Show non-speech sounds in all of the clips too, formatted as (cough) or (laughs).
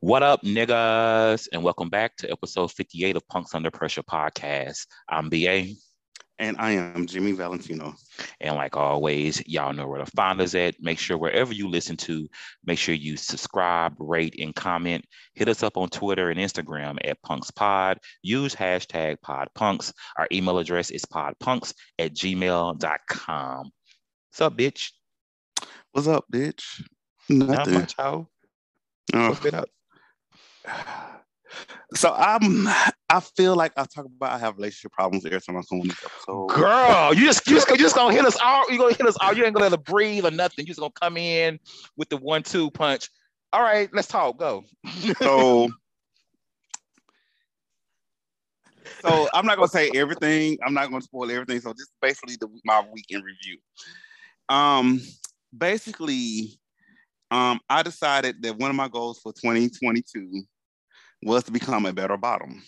What up, niggas? And welcome back to episode 58 of Punks Under Pressure podcast. I'm BA. And I am Jimmy Valentino. And like always, y'all know where to find us at. Make sure wherever you listen to, make sure you subscribe, rate, and comment. Hit us up on Twitter and Instagram at punkspod. Use hashtag podpunks. Our email address is podpunks at gmail.com. What's up, bitch? What's up, bitch? Nothing. Not much? Oh. (sighs) So I'm. I feel like I talk about I have relationship problems every time I come on this episode. Girl, you just you just, you just gonna hit us all. You're gonna hit us all. You ain't gonna let us breathe or nothing. You just gonna come in with the one-two punch. All right, let's talk. Go. so, so I'm not gonna say everything. I'm not gonna spoil everything. So this is basically the, my weekend review. Um, basically, um, I decided that one of my goals for 2022 was to become a better bottom.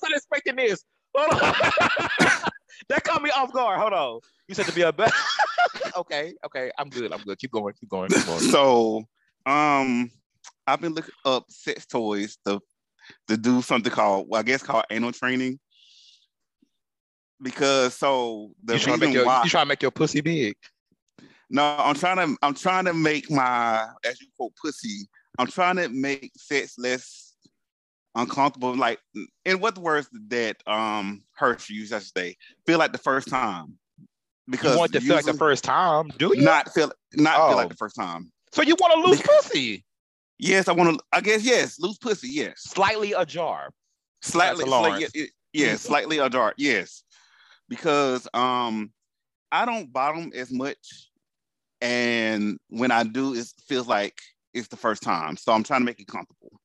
Was expecting this. Hold on. (laughs) that caught me off guard. Hold on. You said to be a better. (laughs) okay, okay. I'm good. I'm good. Keep going. Keep going. Keep going. So, um, I've been looking up sex toys to to do something called, well, I guess called anal training. Because so the you trying, to your, why, you trying to make your pussy big. No, I'm trying to I'm trying to make my as you quote pussy. I'm trying to make sex less uncomfortable. Like in what words that um I should say, feel like the first time. Because you want to feel like the first time, do you? Not feel not oh. feel like oh. the first time. So you want to lose pussy? Yes, I want to. I guess yes, lose pussy. Yes, slightly ajar. Slightly, slightly yeah, yeah, slightly ajar. Yes, because um, I don't bottom as much and when I do, it feels like it's the first time. So I'm trying to make it comfortable.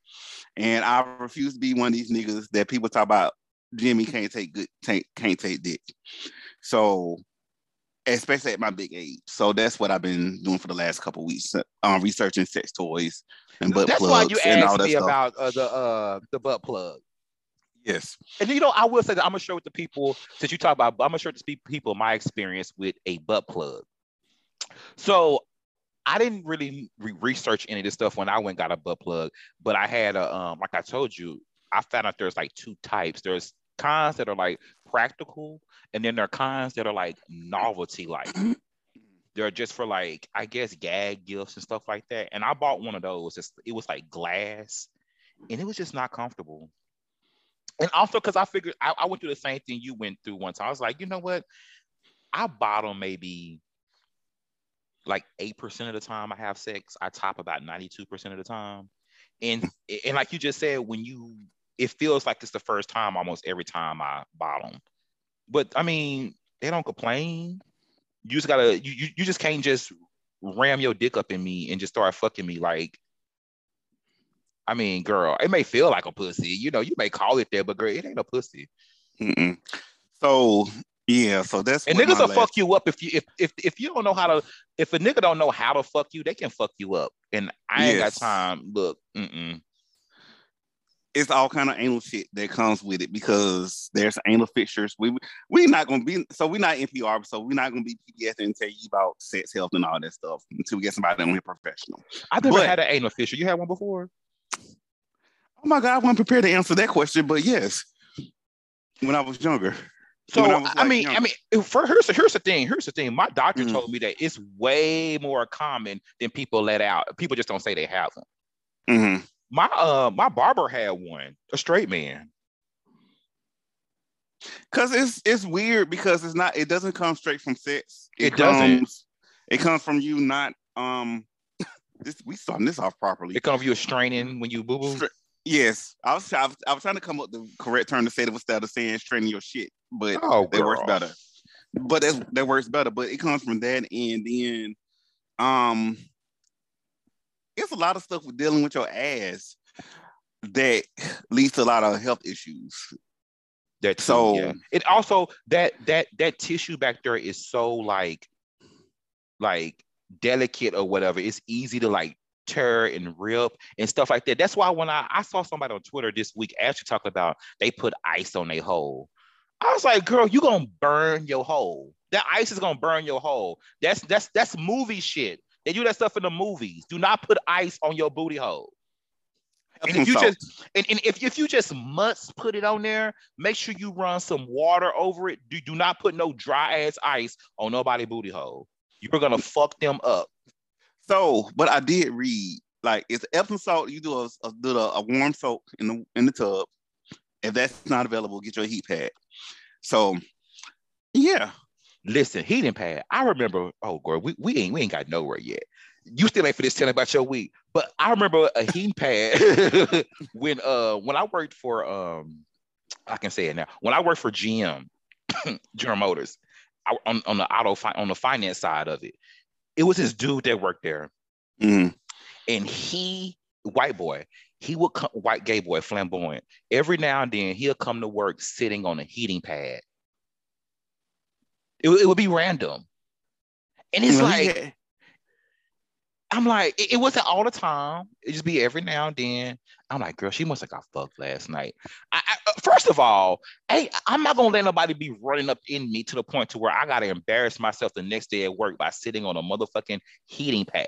And I refuse to be one of these niggas that people talk about. Jimmy can't take good, can't, can't take dick. So, especially at my big age. So that's what I've been doing for the last couple weeks, um, researching sex toys and butt that's plugs. That's why you asked me stuff. about uh, the uh, the butt plug. Yes. And you know, I will say that I'm gonna share with the people since you talk about, I'm gonna share with the people my experience with a butt plug. So I didn't really re- research any of this stuff when I went got a butt plug, but I had a um, like I told you, I found out there's like two types. There's kinds that are like practical, and then there are kinds that are like novelty like. (clears throat) They're just for like I guess gag gifts and stuff like that. And I bought one of those. It's, it was like glass, and it was just not comfortable. And also because I figured I, I went through the same thing you went through once. I was like, you know what? I bottom maybe like 8% of the time I have sex, I top about 92% of the time. And and like you just said, when you it feels like it's the first time almost every time I bottom. But I mean, they don't complain. You just gotta you you just can't just ram your dick up in me and just start fucking me like I mean, girl, it may feel like a pussy. You know, you may call it that, but girl, it ain't a pussy. Mm-mm. So yeah, so that's and niggas will last... fuck you up if you if if if you don't know how to if a nigga don't know how to fuck you, they can fuck you up. And I ain't got time. Look, mm-mm. it's all kind of anal shit that comes with it because there's anal fissures. We we not gonna be so we're not NPR, so we're not gonna be PBS and tell you about sex health and all that stuff until we get somebody on here professional. I've never but, had an anal fissure. You had one before? Oh my god, I wasn't prepared to answer that question, but yes, when I was younger. So I, like, I, mean, I mean, for here's the, here's the thing. Here's the thing. My doctor mm-hmm. told me that it's way more common than people let out. People just don't say they have them. Mm-hmm. My uh, my barber had one, a straight man. Cause it's it's weird because it's not. It doesn't come straight from sex. It, it doesn't. Comes, it comes from you not um. (laughs) This we starting this off properly. It comes from you straining when you boo boo. Yes, I was, I was, I was trying to come up with the correct term to say it of saying straining your shit, but oh, that works better. But that that works better. But it comes from that, and then um, it's a lot of stuff with dealing with your ass that leads to a lot of health issues. That so yeah. it also that that that tissue back there is so like like delicate or whatever. It's easy to like tear and rip and stuff like that. That's why when I, I saw somebody on Twitter this week actually talk about they put ice on their hole. I was like, girl, you gonna burn your hole. That ice is gonna burn your hole. That's that's that's movie shit. They do that stuff in the movies. Do not put ice on your booty hole. And if you just and, and if, if you just must put it on there, make sure you run some water over it. Do, do not put no dry ass ice on nobody booty hole. You're gonna fuck them up. So, but I did read like it's Epsom salt. You do a, a do a, a warm soak in the in the tub. If that's not available, get your heat pad. So, yeah. Listen, heating pad. I remember. Oh, girl, we, we ain't we ain't got nowhere yet you still ain't for this telling about your week. But I remember a heat pad (laughs) when uh when I worked for um I can say it now. When I worked for GM, (coughs) General Motors, I, on, on the auto fi- on the finance side of it, it was this dude that worked there, mm. and he white boy. He would come white gay boy, flamboyant. Every now and then he'll come to work sitting on a heating pad. It, it would be random. And it's like, I'm like, it, it, wasn't all the time. It just be every now and then. I'm like, girl, she must have got fucked last night. I, I, uh, first of all, hey, I'm not gonna let nobody be running up in me to the point to where I gotta embarrass myself the next day at work by sitting on a motherfucking heating pad.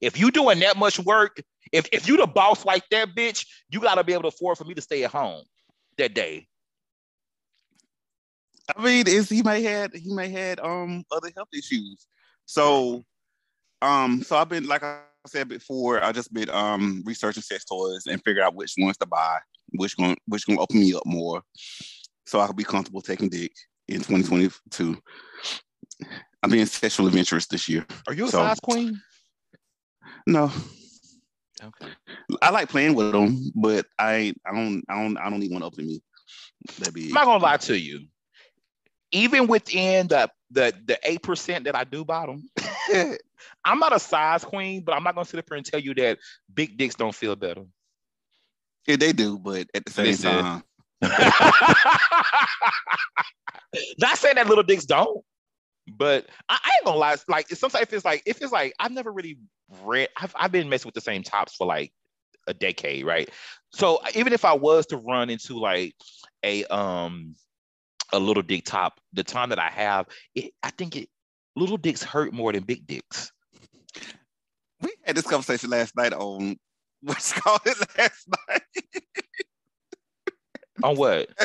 If you doing that much work, if if you the boss like that, bitch, you gotta be able to afford for me to stay at home that day. I mean, is he may had he may had um other health issues. So um, so I've been like I said before, I just been um researching sex toys and figure out which ones to buy, which one which gonna open me up more, so I can be comfortable taking dick in 2022. I'm being sexual adventurous this year. Are you a so, size queen? No. Okay. I like playing with them, but I I don't I don't I don't need one up to me. That be. I'm not gonna lie to you. Even within the the the eight percent that I do bottom, (laughs) I'm not a size queen, but I'm not gonna sit up here and tell you that big dicks don't feel better. Yeah, they do, but at the same Listen. time. (laughs) not saying that little dicks don't, but I, I, ain't gonna lie. Like sometimes if it's like if it's like I've never really read. I've I've been messing with the same tops for like a decade, right? So even if I was to run into like a um a little dick top, the time that I have, it I think it little dicks hurt more than big dicks. We had this conversation last night on (laughs) what's called it last night. on what? (laughs)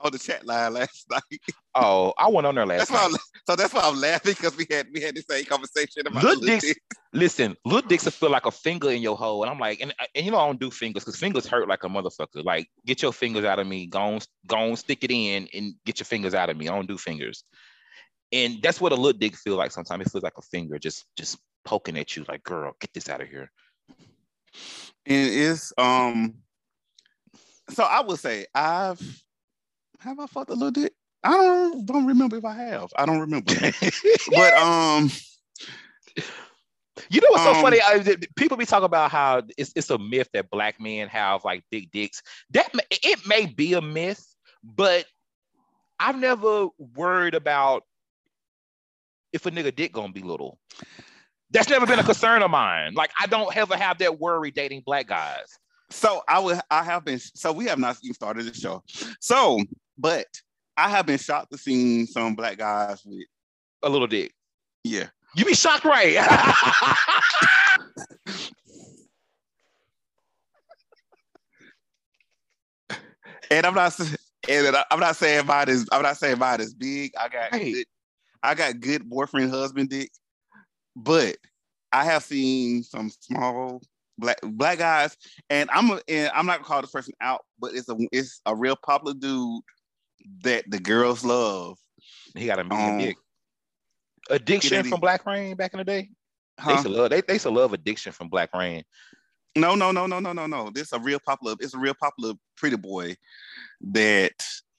on the chat line last night. Oh, I went on there last that's night. so that's why I'm laughing because we had we had the same conversation about little, dicks, dicks. Listen, little dicks feel like a finger in your hole, and I'm like, and, and you know I don't do fingers because fingers hurt like a motherfucker. Like, get your fingers out of me. Go on, go on, stick it in, and get your fingers out of me. I don't do fingers and that's what a little dick feel like sometimes. It feels like a finger just just poking at you, like, girl, get this out of here. And it's um so I would say I've have I fucked a little dick? I don't don't remember if I have. I don't remember. (laughs) but um you know what's so um, funny? I, people be talking about how it's, it's a myth that black men have like big dicks. That it may be a myth, but I've never worried about if a nigga dick gonna be little. That's never been a concern of mine. Like I don't ever have that worry dating black guys. So I would I have been so we have not even started the show. So, but I have been shocked to see some black guys with a little dick. Yeah. You be shocked, right? (laughs) and I'm not and I'm not saying mine is I'm not saying mine is big. I got right. good, I got good boyfriend husband dick, but I have seen some small black black guys, and I'm a, and I'm not gonna call this person out, but it's a it's a real popular dude that the girls love. He got a medium um, dick. Addiction from Black Rain back in the day. Huh? They used to love they, they used to love addiction from Black Rain. No, no, no, no, no, no, no. This is a real popular. It's a real popular pretty boy that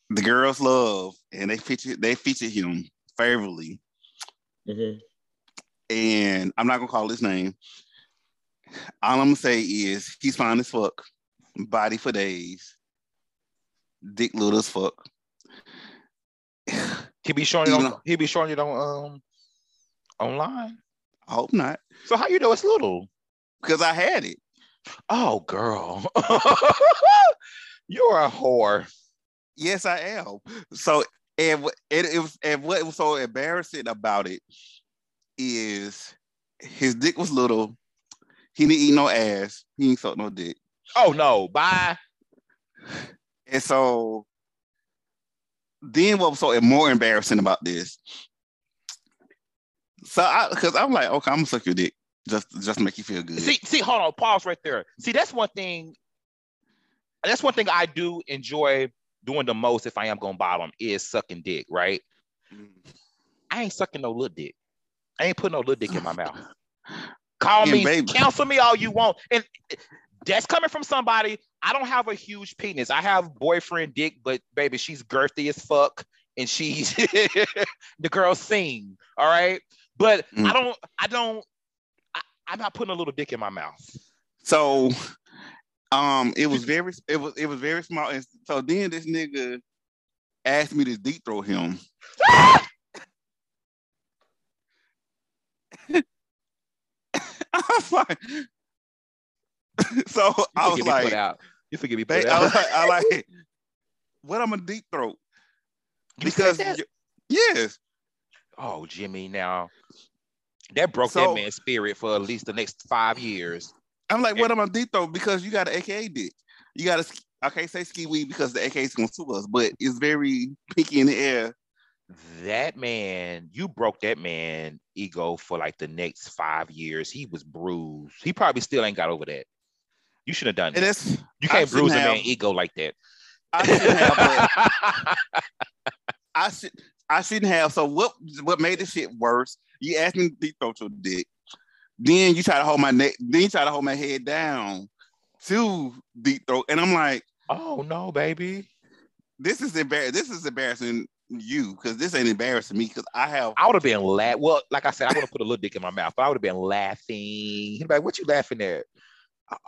the girls love, and they feature they feature him favorably. Mm-hmm. And I'm not gonna call his name. All I'm gonna say is he's fine as fuck, body for days, dick little as fuck. He be showing it on, he be showing it on um online. I hope not. So how you know it's little? Because I had it. Oh girl. (laughs) You're a whore. Yes, I am. So and it, it was and what was so embarrassing about it is his dick was little. He didn't eat no ass. He ain't suck no dick. Oh no, bye. And so then what was so more embarrassing about this? So I because I'm like, okay, I'm gonna suck your dick just just make you feel good. See, see, hold on, pause right there. See, that's one thing. That's one thing I do enjoy doing the most if I am gonna bottom is sucking dick, right? Mm. I ain't sucking no little dick. I ain't putting no little dick in my mouth. (laughs) Call me, baby. counsel me all you want. And that's coming from somebody. I don't have a huge penis. I have boyfriend dick, but baby, she's girthy as fuck. And she's (laughs) the girl sing. All right. But mm. I don't, I don't, I, I'm not putting a little dick in my mouth. So um it was very it was it was very small. And so then this nigga asked me to deep throw him. (laughs) I was like, (laughs) so I was like, out. you forget me put I was like, I like, what I'm a deep throat because yes. Oh, Jimmy, now that broke so, that man's spirit for at least the next five years. I'm like, what am I deep throat? Because you got an AKA dick. You got to. I can't say ski weed because the AKA is gonna sue us, but it's very picky in the air. That man, you broke that man ego for like the next five years. He was bruised. He probably still ain't got over that. You should have done that. You can't bruise a man ego like that. I shouldn't have. (laughs) I should. I shouldn't have. So what? What made this shit worse? You asked me to deep throat your dick. Then you try to hold my neck. Then you try to hold my head down to deep throat, and I'm like, oh no, baby. This is embarrassing. This is embarrassing you because this ain't embarrassing me because I have. I would have been laugh. Well, like I said, I would have put a little dick in my mouth, but I would have been laughing. Like, "What you laughing at?"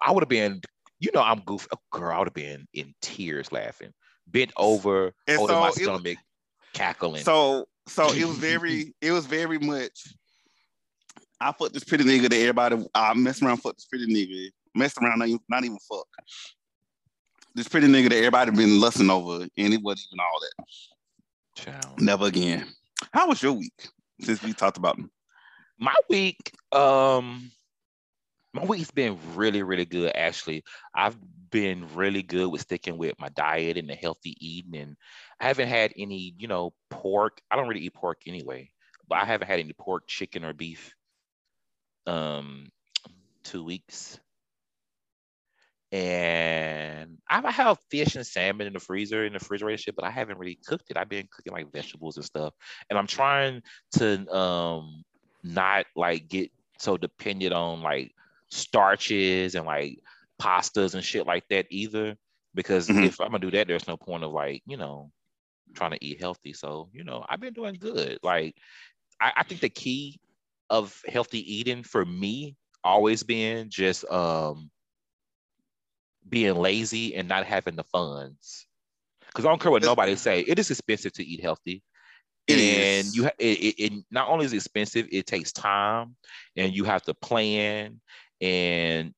I would have been, you know, I'm goofy. Oh, girl, I would have been in tears laughing, bent over, and holding so my stomach, cackling. So, so it was (laughs) very, it was very much. I put this pretty nigga that everybody I mess around, fuck this pretty nigga, messed around, not even, not even fuck. This pretty nigga that everybody been lusting over, and it wasn't even all that. Child. Never again. How was your week since we talked about them? My week, um, my week's been really, really good. Actually, I've been really good with sticking with my diet and the healthy eating, and I haven't had any, you know, pork. I don't really eat pork anyway, but I haven't had any pork, chicken, or beef. Um, two weeks, and I have fish and salmon in the freezer in the refrigerator, but I haven't really cooked it. I've been cooking like vegetables and stuff, and I'm trying to um not like get so dependent on like starches and like pastas and shit like that either. Because mm-hmm. if I'm gonna do that, there's no point of like, you know, trying to eat healthy. So, you know, I've been doing good. Like, I, I think the key of healthy eating for me always been just um being lazy and not having the funds. Because I don't care what nobody say, it is expensive to eat healthy. It and is. you it, it, it not only is expensive, it takes time and you have to plan and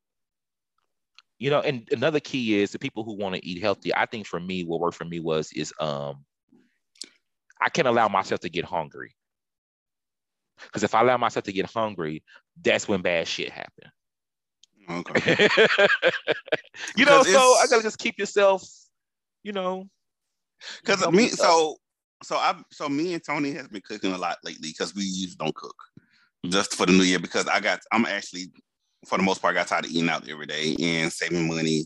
you know, and another key is the people who want to eat healthy. I think for me, what worked for me was is um I can't allow myself to get hungry. Because if I allow myself to get hungry, that's when bad shit happen. Okay. (laughs) you know, so I gotta just keep yourself, you know. Because you know, me, uh, so so I so me and Tony has been cooking a lot lately because we usually don't cook mm-hmm. just for the new year because I got I'm actually for the most part, got tired of eating out every day and saving money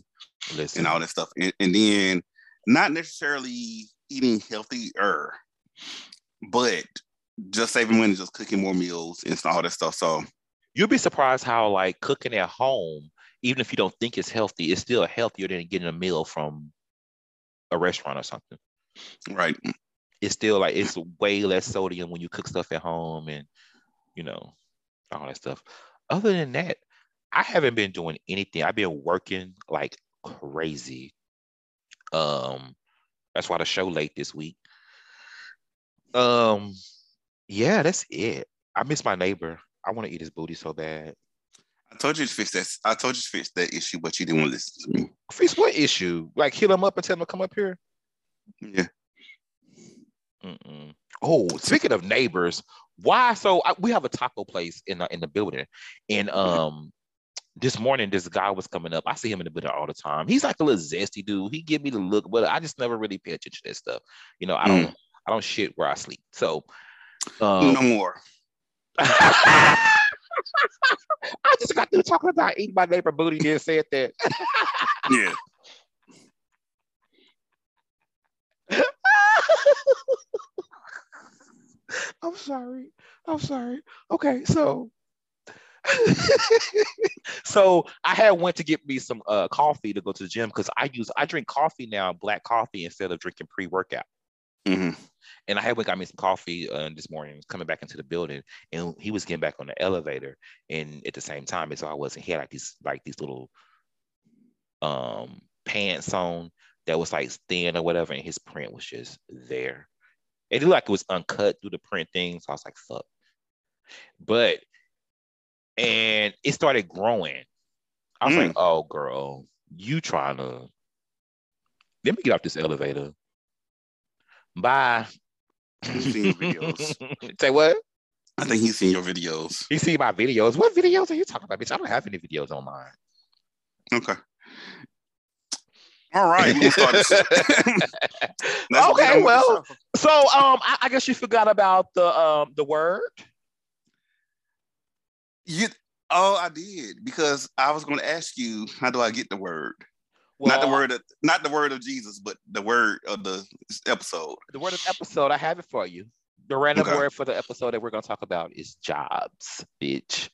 Listen. and all that stuff. And, and then not necessarily eating healthier, but just saving money, just cooking more meals and all that stuff. So you'll be surprised how like cooking at home, even if you don't think it's healthy, it's still healthier than getting a meal from a restaurant or something. Right. It's still like it's way less sodium when you cook stuff at home and you know all that stuff. Other than that, I haven't been doing anything. I've been working like crazy. Um, that's why the show late this week. Um, yeah, that's it. I miss my neighbor. I want to eat his booty so bad. I told you to fix that. I told you to fix that issue, but you didn't want to listen to me. Fix what issue? Like hit him up and tell him to come up here? Yeah. Mm-mm. Oh, speaking of neighbors, why? So I, we have a taco place in the in the building, and um, this morning this guy was coming up. I see him in the building all the time. He's like a little zesty dude. He give me the look, but I just never really pay attention to that stuff. You know, I don't mm. I don't shit where I sleep. So um, no more. (laughs) I just got through talking about eating my neighbor booty. Then said that. (laughs) yeah. (laughs) I'm sorry. I'm sorry. Okay, so so I had went to get me some uh, coffee to go to the gym because I use I drink coffee now, black coffee instead of drinking pre workout. Mm-hmm. And I had went got me some coffee uh, this morning, coming back into the building, and he was getting back on the elevator, and at the same time, as I wasn't, he had like these like these little um pants on that was like thin or whatever, and his print was just there. It looked like it was uncut through the print thing, so I was like, "Fuck." But and it started growing. I was mm. like, "Oh, girl, you trying to let me get off this elevator." Bye. He's seen your videos. (laughs) Say what? I think he's seen your videos. He seen my videos. What videos are you talking about, bitch? I don't have any videos on mine. Okay. All right. (laughs) (laughs) okay. Well, so um, I, I, guess you forgot about the um the word. You oh, I did because I was going to ask you how do I get the word. Well, not the word of not the word of Jesus, but the word of the episode. The word of episode, I have it for you. The random okay. word for the episode that we're gonna talk about is jobs, bitch.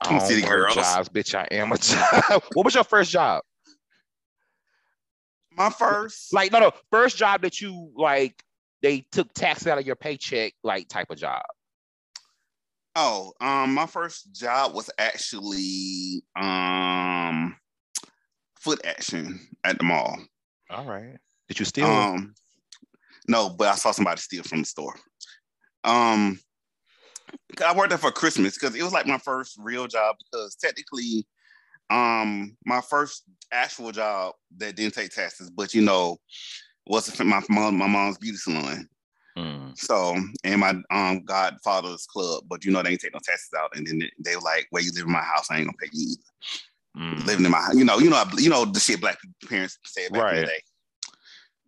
I'm City girls. jobs, bitch. I am a (laughs) job. what was your first job? My first, like, no, no, first job that you like. They took taxes out of your paycheck, like type of job. Oh, um, my first job was actually um Footaction at the mall. All right. Did you steal? Um, no, but I saw somebody steal from the store. Um, I worked there for Christmas because it was like my first real job because technically, um, my first actual job that didn't take taxes, but you know, was my mom, my mom's beauty salon. Mm. So, and my um godfather's club, but you know they ain't take no taxes out, and then they, they were like, "Where you live in my house? I ain't gonna pay you either." Mm. living in my, you know, you know, you know the shit black parents say back right. in the day.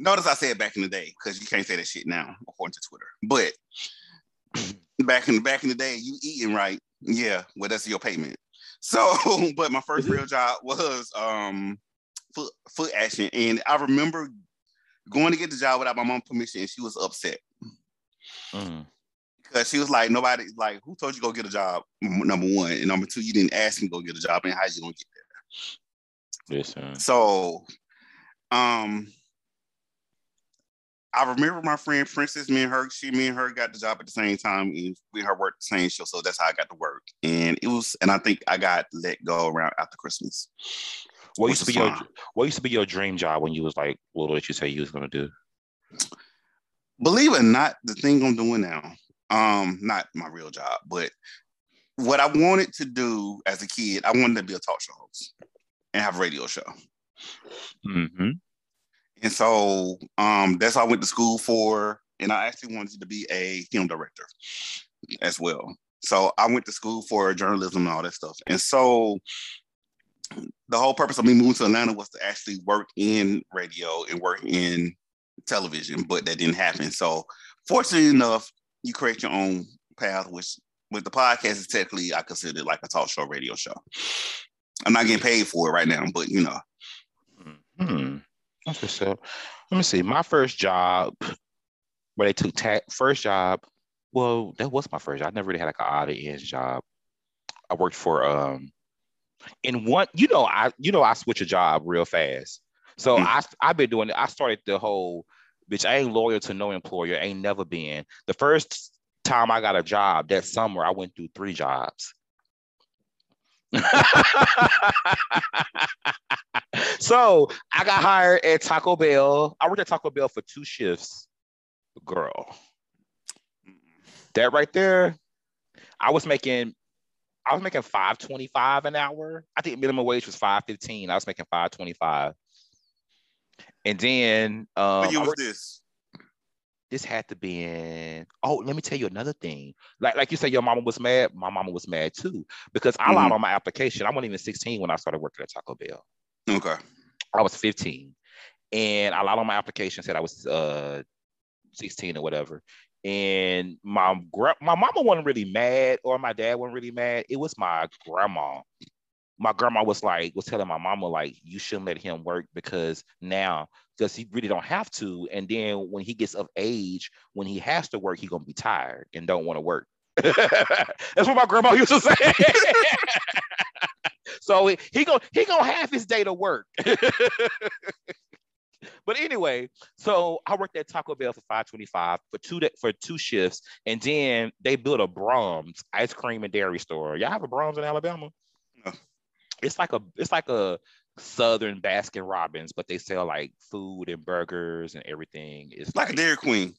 Notice I said back in the day because you can't say that shit now according to Twitter. But (laughs) back in back in the day, you eating right, yeah. Well, that's your payment. So, (laughs) but my first real job was um foot Footaction, and I remember going to get the job without my mom's permission, and she was upset. Mm because she was like, nobody like who told you go get a job? Number one, and number two, you didn't ask me to go get a job, and how you gonna get there? Listen. So, um, I remember my friend Princess. Me and her, she, me and her got the job at the same time, and we her worked the same show. So that's how I got to work, and it was, and I think I got let go around after Christmas. What used to be fun. your What used to be your dream job when you was like what did you say you was gonna do? Believe it or not, the thing I'm doing now, um, not my real job, but what I wanted to do as a kid, I wanted to be a talk show host and have a radio show. Mm-hmm. And so um, that's what I went to school for. And I actually wanted to be a film director as well. So I went to school for journalism and all that stuff. And so the whole purpose of me moving to Atlanta was to actually work in radio and work in television, but that didn't happen. So fortunately enough, you create your own path, which with the podcast is technically I consider it like a talk show radio show. I'm not getting paid for it right now, but you know. Hmm. Okay, so let me see. My first job where they took tax first job. Well, that was my first job. I never really had like an odd end job. I worked for um in one, you know, I you know I switch a job real fast. So mm-hmm. I I've been doing it. I started the whole bitch, I ain't loyal to no employer, ain't never been. The first time I got a job that summer, I went through three jobs. (laughs) so I got hired at Taco Bell. I worked at Taco Bell for two shifts. Girl, that right there, I was making, I was making five twenty five an hour. I think minimum wage was five fifteen. I was making five twenty five. And then um, what year was this? This had to be in. Oh, let me tell you another thing. Like like you said, your mama was mad. My mama was mad too because I mm-hmm. lied on my application. I wasn't even 16 when I started working at Taco Bell. Okay. I was 15, and I lied on my application. Said I was uh 16 or whatever. And my my mama wasn't really mad, or my dad wasn't really mad. It was my grandma my grandma was like was telling my mama like you shouldn't let him work because now because he really don't have to and then when he gets of age when he has to work he gonna be tired and don't want to work (laughs) that's what my grandma (laughs) used to say (laughs) so he, he go he gonna have his day to work but anyway, so I worked at Taco Bell for 525 for two for two shifts, and then they built a Braum's ice cream and dairy store. Y'all have a Braum's in Alabama? No it's like a it's like a southern Baskin Robbins, but they sell like food and burgers and everything. It's like, like a Dairy Queen.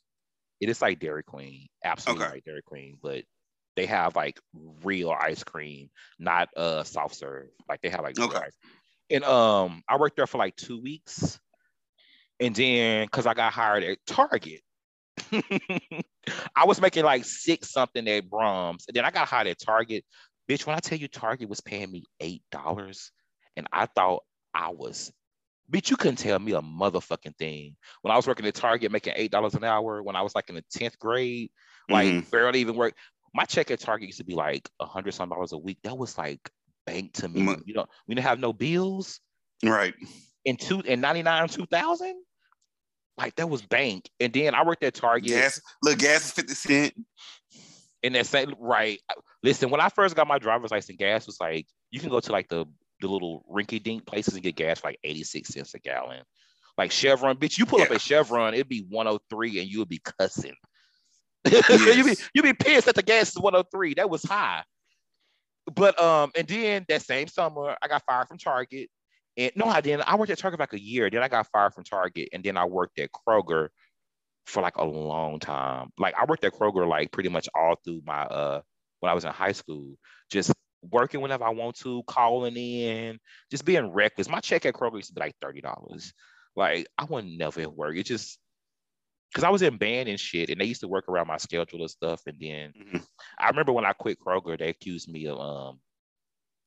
It is like Dairy Queen, absolutely okay. like Dairy Queen, but they have like real ice cream, not uh soft serve. Like they have like okay. And um, I worked there for like two weeks, and then because I got hired at Target. (laughs) I was making like six something at Braum's, and then I got hired at Target Bitch, when I tell you Target was paying me eight dollars, and I thought I was, bitch, you couldn't tell me a motherfucking thing. When I was working at Target making eight dollars an hour, when I was like in the tenth grade, like mm-hmm. barely even work. My check at Target used to be like a hundred some dollars a week. That was like bank to me. Mm-hmm. You know, we didn't have no bills. Right. In two in 99, 2000, like that was bank. And then I worked at Target. Gas, look, gas is 50 cent in that same right. Listen, when I first got my driver's license, gas was like you can go to like the the little rinky dink places and get gas for like 86 cents a gallon. Like Chevron, bitch, you pull yeah. up a Chevron, it'd be 103 and you would be cussing. (laughs) Yes. you be you be pissed that the gas is 103. That was high. But um, and then that same summer, I got fired from Target. And no, I didn't. I worked at Target for like a year. Then I got fired from Target, and then I worked at Kroger for like a long time. Like I worked at Kroger like pretty much all through my uh when I was in high school, just working whenever I want to, calling in, just being reckless. My check at Kroger used to be like thirty dollars. Like I would never work. It just because I was in band and shit, and they used to work around my schedule and stuff. And then mm-hmm. I remember when I quit Kroger, they accused me of um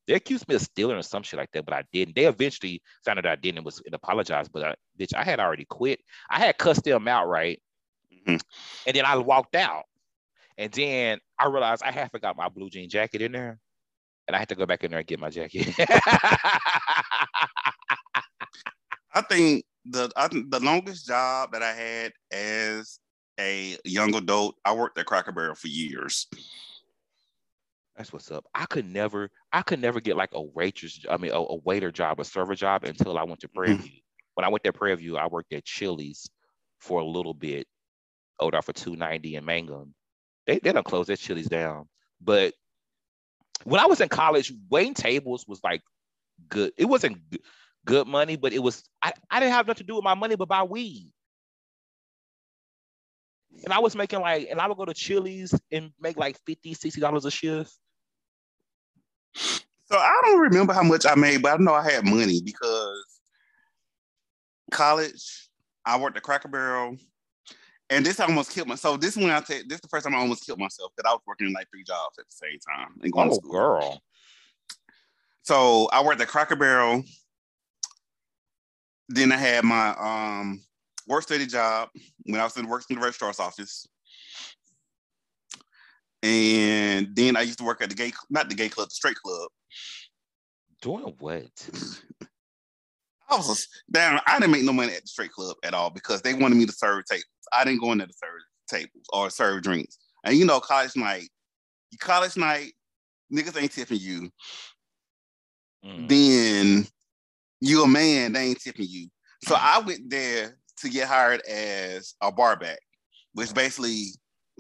they accused me of stealing or some shit like that, but I didn't. They eventually found out I didn't and was and apologized. But I, bitch, I had already quit. I had cussed them out, right? Mm-hmm. And then I walked out. And then I realized I had forgot my blue jean jacket in there. And I had to go back in there and get my jacket. (laughs) I think the I think the longest job that I had as a young adult, I worked at Cracker Barrel for years. That's what's up. I could never, I could never get like a waitress, I mean, a, a waiter job, a server job until I went to Prairie View. Mm-hmm. When I went to Prairie View, I worked at Chili's for a little bit, Old for 290 in Mangum. They they don't close their Chili's down. But when I was in college, waiting tables was like good. It wasn't good money, but it was I, I didn't have nothing to do with my money but buy weed. And I was making like, and I would go to Chili's and make like 50 $60 a shift. So I don't remember how much I made, but I know I had money because college, I worked at Cracker Barrel and this almost killed me. So this one I take this is the first time I almost killed myself because I was working like three jobs at the same time and going oh, to school. girl. So I worked at Cracker Barrel. Then I had my um, work study job when I was in working in the registrar's office. And then I used to work at the gay, not the gay club, the straight club. Doing what? (laughs) I was down. I didn't make no money at the straight club at all because they wanted me to serve tables. I didn't go in there to serve tables or serve drinks. And you know, college night, college night, niggas ain't tipping you. Mm. Then you a man, they ain't tipping you. So I went there to get hired as a bar back, which basically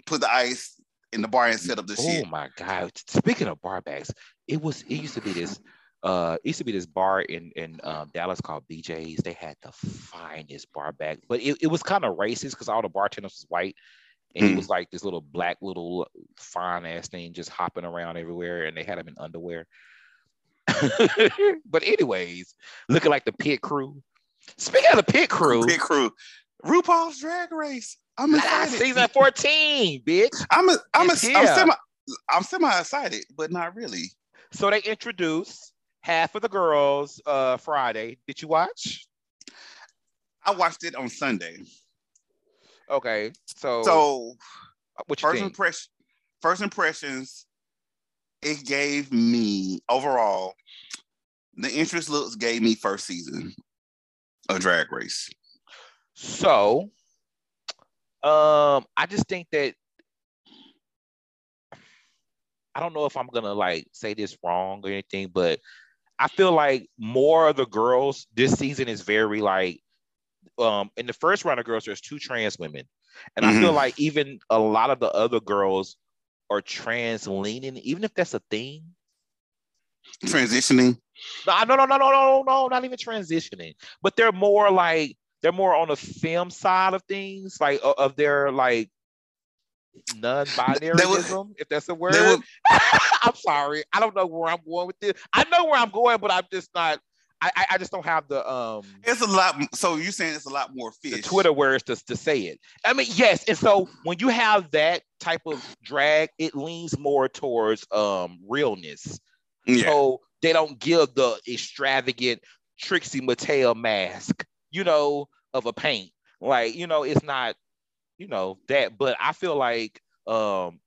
put the ice in the bar and set up the oh shit. Oh my god! Speaking of bar backs, it was it used to be this uh, used to be this bar in in um, Dallas called BJ's. They had the finest bar back, but it, it was kind of racist because all the bartenders was white, and mm. he was like this little black little fine ass thing just hopping around everywhere, and they had him in underwear. (laughs) but anyways, looking like the pit crew. Speaking of the pit crew, pit crew, RuPaul's Drag Race. I'm excited. Season 14, bitch. I'm a, I'm a, I'm semi I'm semi excited, but not really. So they introduced half of the girls uh Friday. Did you watch? I watched it on Sunday. Okay. So so what first impression first impressions it gave me overall the interest looks gave me first season of drag race. So um I just think that I don't know if I'm gonna like say this wrong or anything, but I feel like more of the girls this season is very like um in the first round of girls, there's two trans women. And mm-hmm. I feel mm-hmm. like even a lot of the other girls are trans leaning, even if that's a thing. Transitioning. No, no, no, no, no, no, no, not even transitioning. But they're more like they're more on the film side of things, like of their like non-binaryism, if that's a word. Were, (laughs) I'm sorry. I don't know where I'm going with this. I know where I'm going, but I'm just not. I, I just don't have the um. It's a lot. So you're saying it's a lot more fish. The Twitter words to, to say it. I mean, yes. And so when you have that type of drag, it leans more towards um realness. Yeah. So they don't give the extravagant Trixie Mattel mask, you know, of a paint. Like, you know, it's not, you know, that. But I feel like um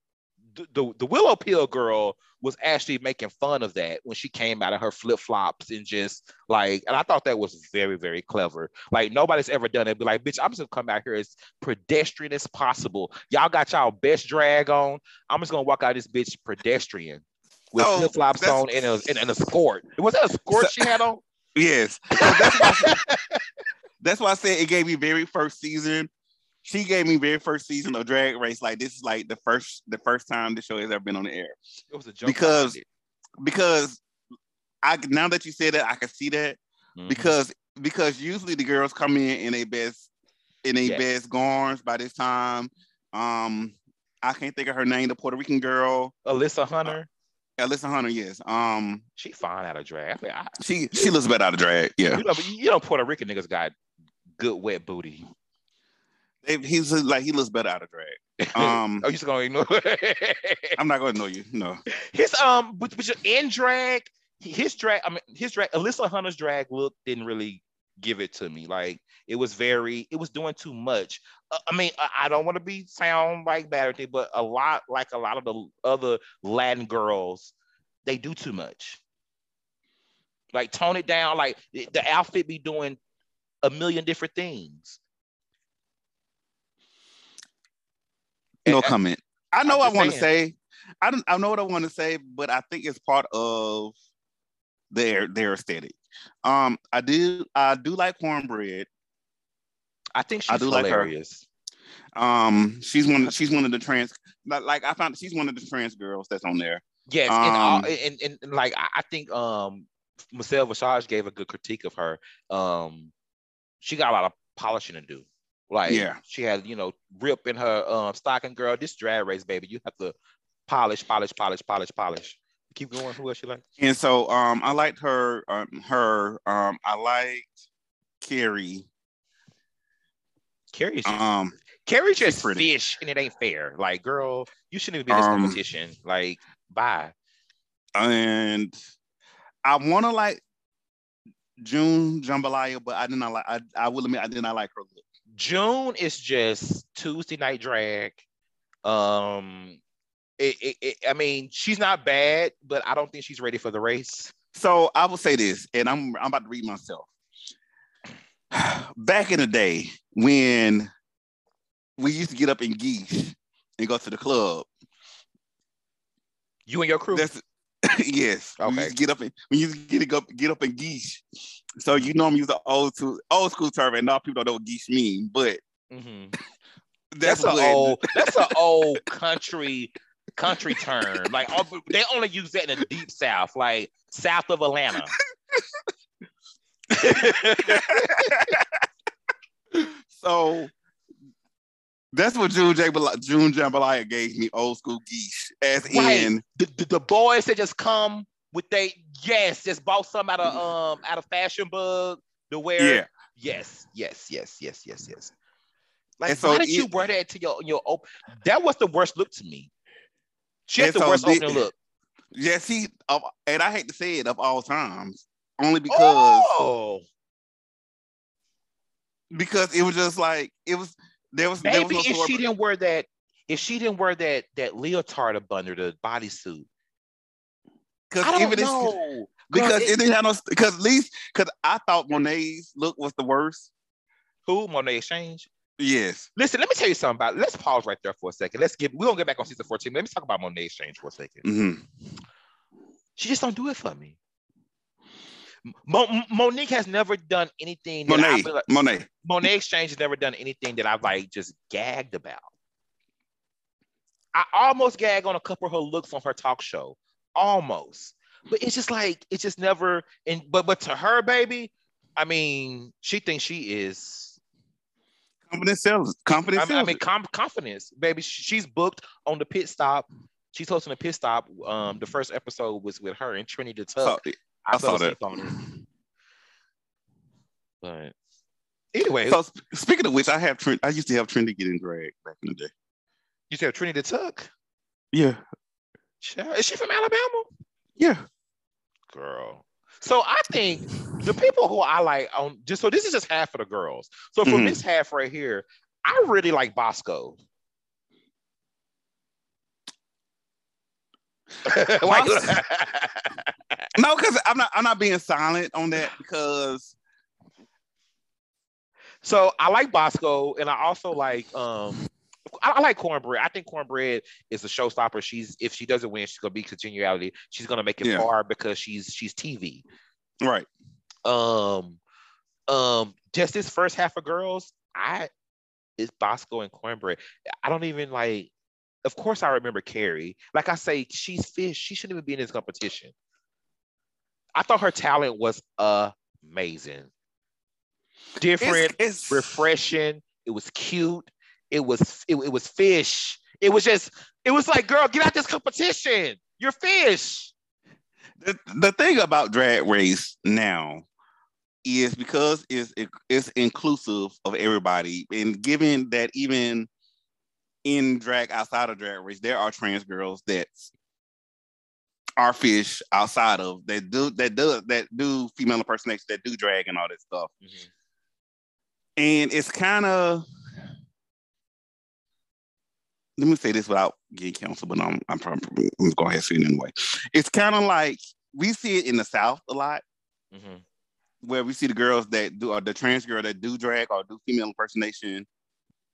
the, the, the Willow Pill girl was actually making fun of that when she came out of her flip flops and just like, and I thought that was very, very clever. Like nobody's ever done it. Be like, bitch, I'm just gonna come out here as pedestrian as possible. Y'all got y'all best drag on. I'm just gonna walk out this bitch pedestrian with oh, flip flops on and a, and, and a skirt. Was that a skirt so, she had on? (laughs) Yes. So that's, why (laughs) that's why I said it gave me very first season she gave me very first season of Drag Race. Like this is like the first the first time the show has ever been on the air. It was a joke because because I now that you said that I can see that mm-hmm. because because usually the girls come in in a best in a yes. best garns by this time. Um, I can't think of her name. The Puerto Rican girl, Alyssa Hunter. Uh, Alyssa Hunter, yes. Um, she fine out of drag. I mean, I, she she looks better out of drag. Yeah. You know, you know, Puerto Rican niggas got good wet booty he's like he looks better out of drag. (laughs) Um, oh, you just gonna ignore? (laughs) I'm not gonna ignore you. No. His um, but, but in drag, his drag. I mean, his drag. Alyssa Hunter's drag look didn't really give it to me. Like it was very, it was doing too much. Uh, I mean, I, I don't want to be sound like bad but a lot like a lot of the other Latin girls, they do too much. Like tone it down. Like the outfit be doing a million different things. No comment. I know I want to say. I don't. I know what I want to say, but I think it's part of their their aesthetic. Um, I do. I do like Kornbread. I think she's I do hilarious. Like her. Um, she's one. She's one of the trans. Like I found, she's one of the trans girls that's on there. Yes, um, and, all, and, and, and like I think um Michelle Visage gave a good critique of her. Um, she got a lot of polishing to do. Like yeah, she had you know rip in her um stocking girl. This drag race, baby, you have to polish, polish, polish, polish, polish. Keep going. Who else you like? And so um I liked her um her um I liked Kerri. Kerri's um Kerri's just fish and it ain't fair. Like, girl, you shouldn't even be in this um, competition. Like, bye. And I wanna like June Jambalaya, but I did not like I, I will admit I did not like her look. June is just Tuesday night drag. Um, it, it, it, I mean, she's not bad, but I don't think she's ready for the race. So I will say this, and I'm I'm about to read myself. (sighs) Back in the day when we used to get up in geese and go to the club. You and your crew. That's, (laughs) yes. Okay. We used to get up and we used to get up get up in geese so you know I'm using old school old school term, and now people don't know what geese mean, but mm-hmm. (laughs) that's, that's an old (laughs) that's an old country country term. Like they only use that in the deep south, like south of Atlanta. (laughs) so that's what June Jambalaya, June Jambalaya gave me old school geese, as right. in the, the, the boys that just come with they yes, just bought some out of um out of Fashion Bug to wear. Yeah. Yes, yes, yes, yes, yes, yes. Like, so why did it, you wear that to your your open? That was the worst look to me. She had the so worst the, opening look. Yeah, see, of, and I hate to say it of all times, only because oh. because it was just like it was there was maybe there was no if she didn't wear that if she didn't wear that that leotard up under the bodysuit. Because even know. because it, it, didn't have no because at least because I thought Monet's look was the worst. Who Monet X Change? Yes. Listen, let me tell you something about. Let's pause right there for a second. Let's get. We're gonna get back on season fourteen. Let me talk about Monét X Change for a 2nd mm-hmm. She just don't do it for me. Mo- Monique has never done anything. Monet, like, Monet, Monét X Change has never done anything that I've like just gagged about. I almost gag on a couple of her looks on her talk show, almost, but it's just like it's just never. And but but to her, baby, I mean, she thinks she is Confidence sells. Confidence. I mean, I mean com- confidence, baby. She's booked on the pit stop. She's hosting a pit stop. Um, the first episode was with her and Trinity the Tuck. I, I saw that. But anyway, so speaking of which, I have I used to have Trinity get in drag back in the day. You said Trinity the Tuck? Yeah. Is she from Alabama? Yeah. Girl. So I think the people who I like on just so this is just half of the girls. So for mm-hmm. this half right here, I really like Bosco. (laughs) (laughs) no, because I'm not I'm not being silent on that because so I like Bosco and I also like um I, I, like Kornbread. I think Kornbread is a showstopper. She's if she doesn't win, she's gonna be continuality. She's gonna make it yeah. hard because she's she's TV. Right. Um, um, just this first half of girls, I it's Bosco and Kornbread. I don't even like. Of course, I remember Kerri. Like I say, she's fish. She shouldn't even be in this competition. I thought her talent was amazing, different, it's, it's... refreshing. It was cute it was it, it was fish. It was just it was like, girl, get out this competition. You're fish. The, the thing about drag race now is because it's it's inclusive of everybody, and given that even in drag outside of drag race, there are trans girls that are fish outside of that do that do that do female impersonation, that do drag and all that stuff. Mm-hmm. And it's kind of let me say this without getting counsel, but I'm I'm probably I'm go ahead and say it anyway. It's kind of like we see it in the South a lot, mm-hmm. where we see the girls that do or the trans girl that do drag or do female impersonation,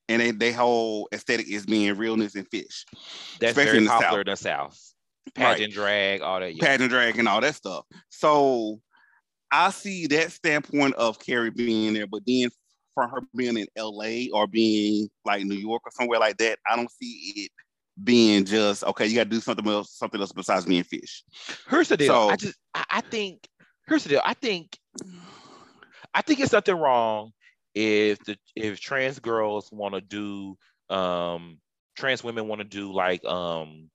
and they they whole aesthetic is being realness and fish. That's Especially very in the popular South. in the South. Pageant right. drag, all that. Yeah. Pageant drag and all that stuff. So I see that standpoint of Kerri being there, but then from her being in LA or being like New York or somewhere like that, I don't see it being just okay. You got to do something else, something else besides being fish. Here's the deal. So, I just, I, I think, here's the deal. I think, I think it's nothing wrong if the if trans girls want to do, um, trans women want to do like um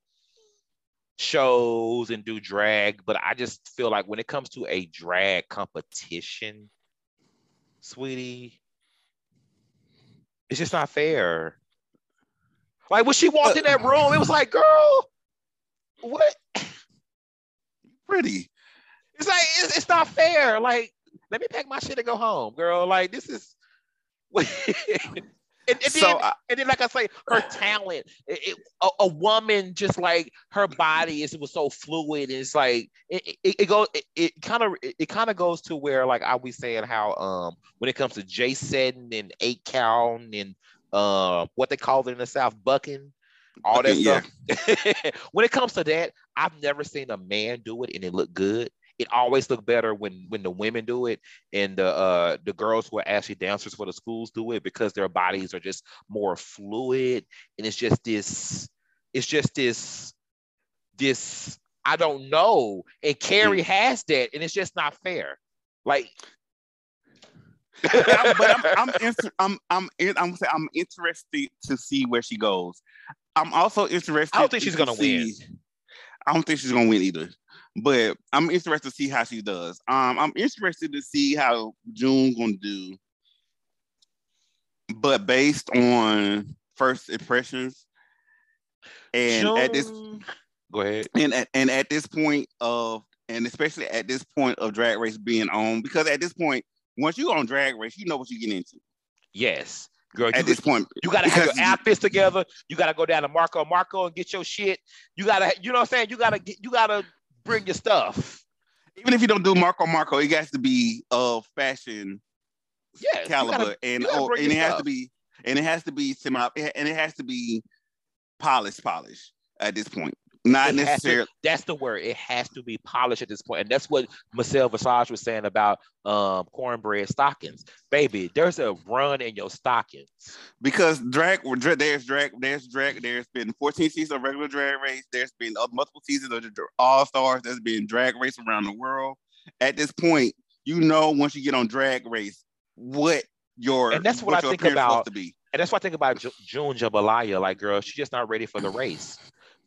shows and do drag, but I just feel like when it comes to a drag competition, sweetie, it's just not fair. Like when she walked in that room, it was like, girl, what? (laughs) Pretty. It's like it's, it's not fair. Like, let me pack my shit and go home, girl. Like this is. (laughs) And, and, so, then, uh, and then, like I say, her talent, it, it, a, a, woman just like her body is it was so fluid. It's like it, it, it goes, it kind of it, kind of goes to where like I was saying how um when it comes to J-Setting and eight count and uh what they call it in the South bucking, all that yeah. stuff. (laughs) when it comes to that, I've never seen a man do it and it look good it always look better when when the women do it and the uh the girls who are actually dancers for the schools do it because their bodies are just more fluid and it's just this it's just this this I don't know and Kerri has that and it's just not fair like but I'm I'm inter- I'm I'm in, I'm, I'm interested to see where she goes. I'm also interested. I don't think she's gonna see, win. I don't think she's gonna win either. But I'm interested to see how she does. Um, I'm interested to see how June gonna do but based on first impressions, and June... at this, go ahead. And at, and at this point of, and especially at this point of Drag Race being on, because at this point, once you're on Drag Race, you know what you get into. Yes. Girl, at you, this point, you gotta have your outfits together. You gotta go down to Marco Marco and get your shit. You gotta, you know what I'm saying? You gotta get, you gotta bring your stuff. Even if you don't do Marco Marco, it has to be of fashion yes, caliber, gotta, and oh, and it stuff. has to be, and it has to be semi, and it has to be polished, polished at this point. Not necessarily. To, that's the word. It has to be polished at this point, and that's what Michelle Visage was saying about um, Kornbread stockings. Baby, there's a run in your stockings because drag. There's drag. There's drag. There's been 14 seasons of regular drag race. There's been multiple seasons of All Stars. There's been drag race around the world. At this point, you know once you get on drag race what your and that's what, what I think about. To be. And that's what I think about June Jambalaya. Like, girl, she's just not ready for the race.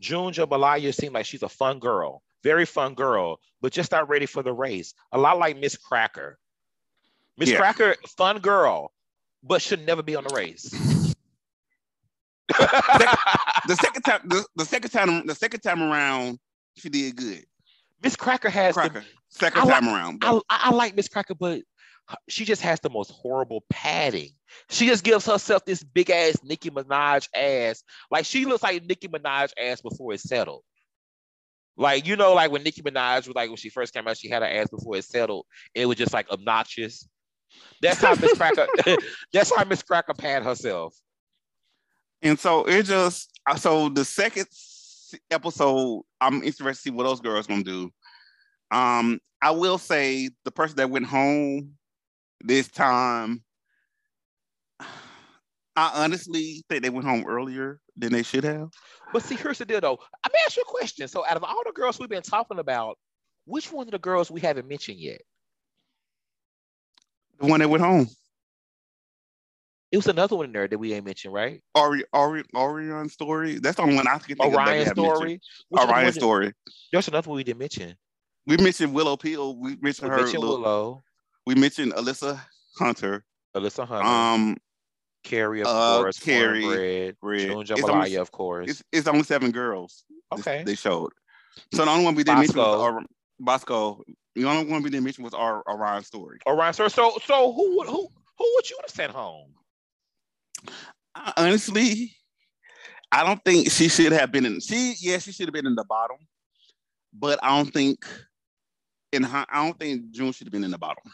June Jambalaya seemed like she's a fun girl, very fun girl, but just not ready for the race. A lot like Miss Cracker. Miss yeah. Cracker, fun girl, but should never be on the race. (laughs) the second time, the, the, second time, the second time around, she did good. Miss Cracker has Cracker, the, second I time like, around. I, I, like Miss Cracker, but she just has the most horrible padding. She just gives herself this big ass Nicki Minaj ass. Like she looks like Nicki Minaj ass before it's settled. Like, you know, like when Nicki Minaj was like when she first came out, she had her ass before it settled. It was just like obnoxious. That's how Miss Cracker (laughs) that's how Miss Cracker pad herself. And so it just so the second episode, I'm interested to see what those girls gonna do. Um, I will say the person that went home this time, I honestly think they went home earlier than they should have. But see, here's the deal though. Let me ask you a question. So, out of all the girls we've been talking about, which one of the girls we haven't mentioned yet? The one that went home. It was another one in there that we ain't mentioned, right? Ori, Ori, Orion story. That's the only one I can think Orion of story. Orion story. There's another one we didn't mention. We mentioned Willow Pill. We mentioned we her. Mentioned Willow. We mentioned Alyssa Hunter. Alyssa Hunter. Um, Kerri, of uh, course. Kerri, Red, June Jambalaya, of course. It's, it's, only seven girls. Okay. They showed. So the only one we didn't mention was our, Bosco. The only one we didn't mention was our Orion story. Orion story. So so who would who who would you have sent home? Honestly, I don't think she should have been in. She yeah, she should have been in the bottom, but I don't think in I don't think June should have been in the bottom.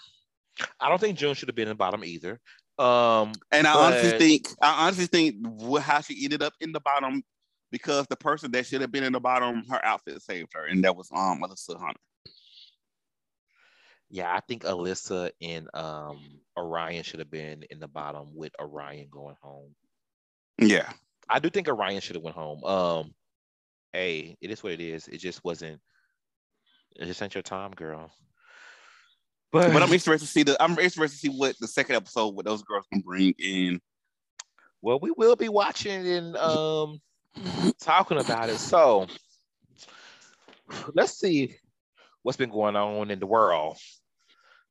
I don't think June should have been in the bottom either. Um, and I but... honestly think I honestly think how she ended up in the bottom because the person that should have been in the bottom, her outfit saved her, and that was um Alyssa Hunter. Yeah, I think Alyssa and um Orion should have been in the bottom with Orion going home. Yeah. I do think Orion should have went home. Um hey, it is what it is. It just wasn't it just ain't your time, girl. But, but I'm (laughs) interested to see the I'm interested to see what the second episode what those girls can bring in. Well, we will be watching and um talking about it. So let's see what's been going on in the world.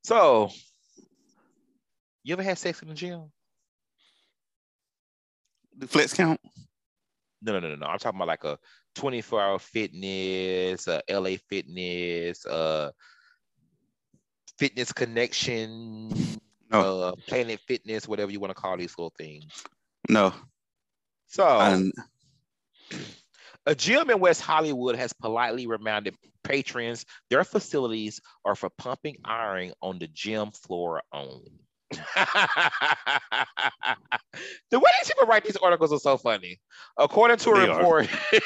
So you ever had sex in the gym? The flex count? No, no, no, no, no. I'm talking about like a 24 hour fitness, uh, LA fitness, uh, fitness connection, no. uh, planet fitness, whatever you want to call these little things. No. So, um, a gym in West Hollywood has politely reminded patrons their facilities are for pumping iron on the gym floor only. (laughs) the way these people write these articles are so funny. According to a they report, (laughs)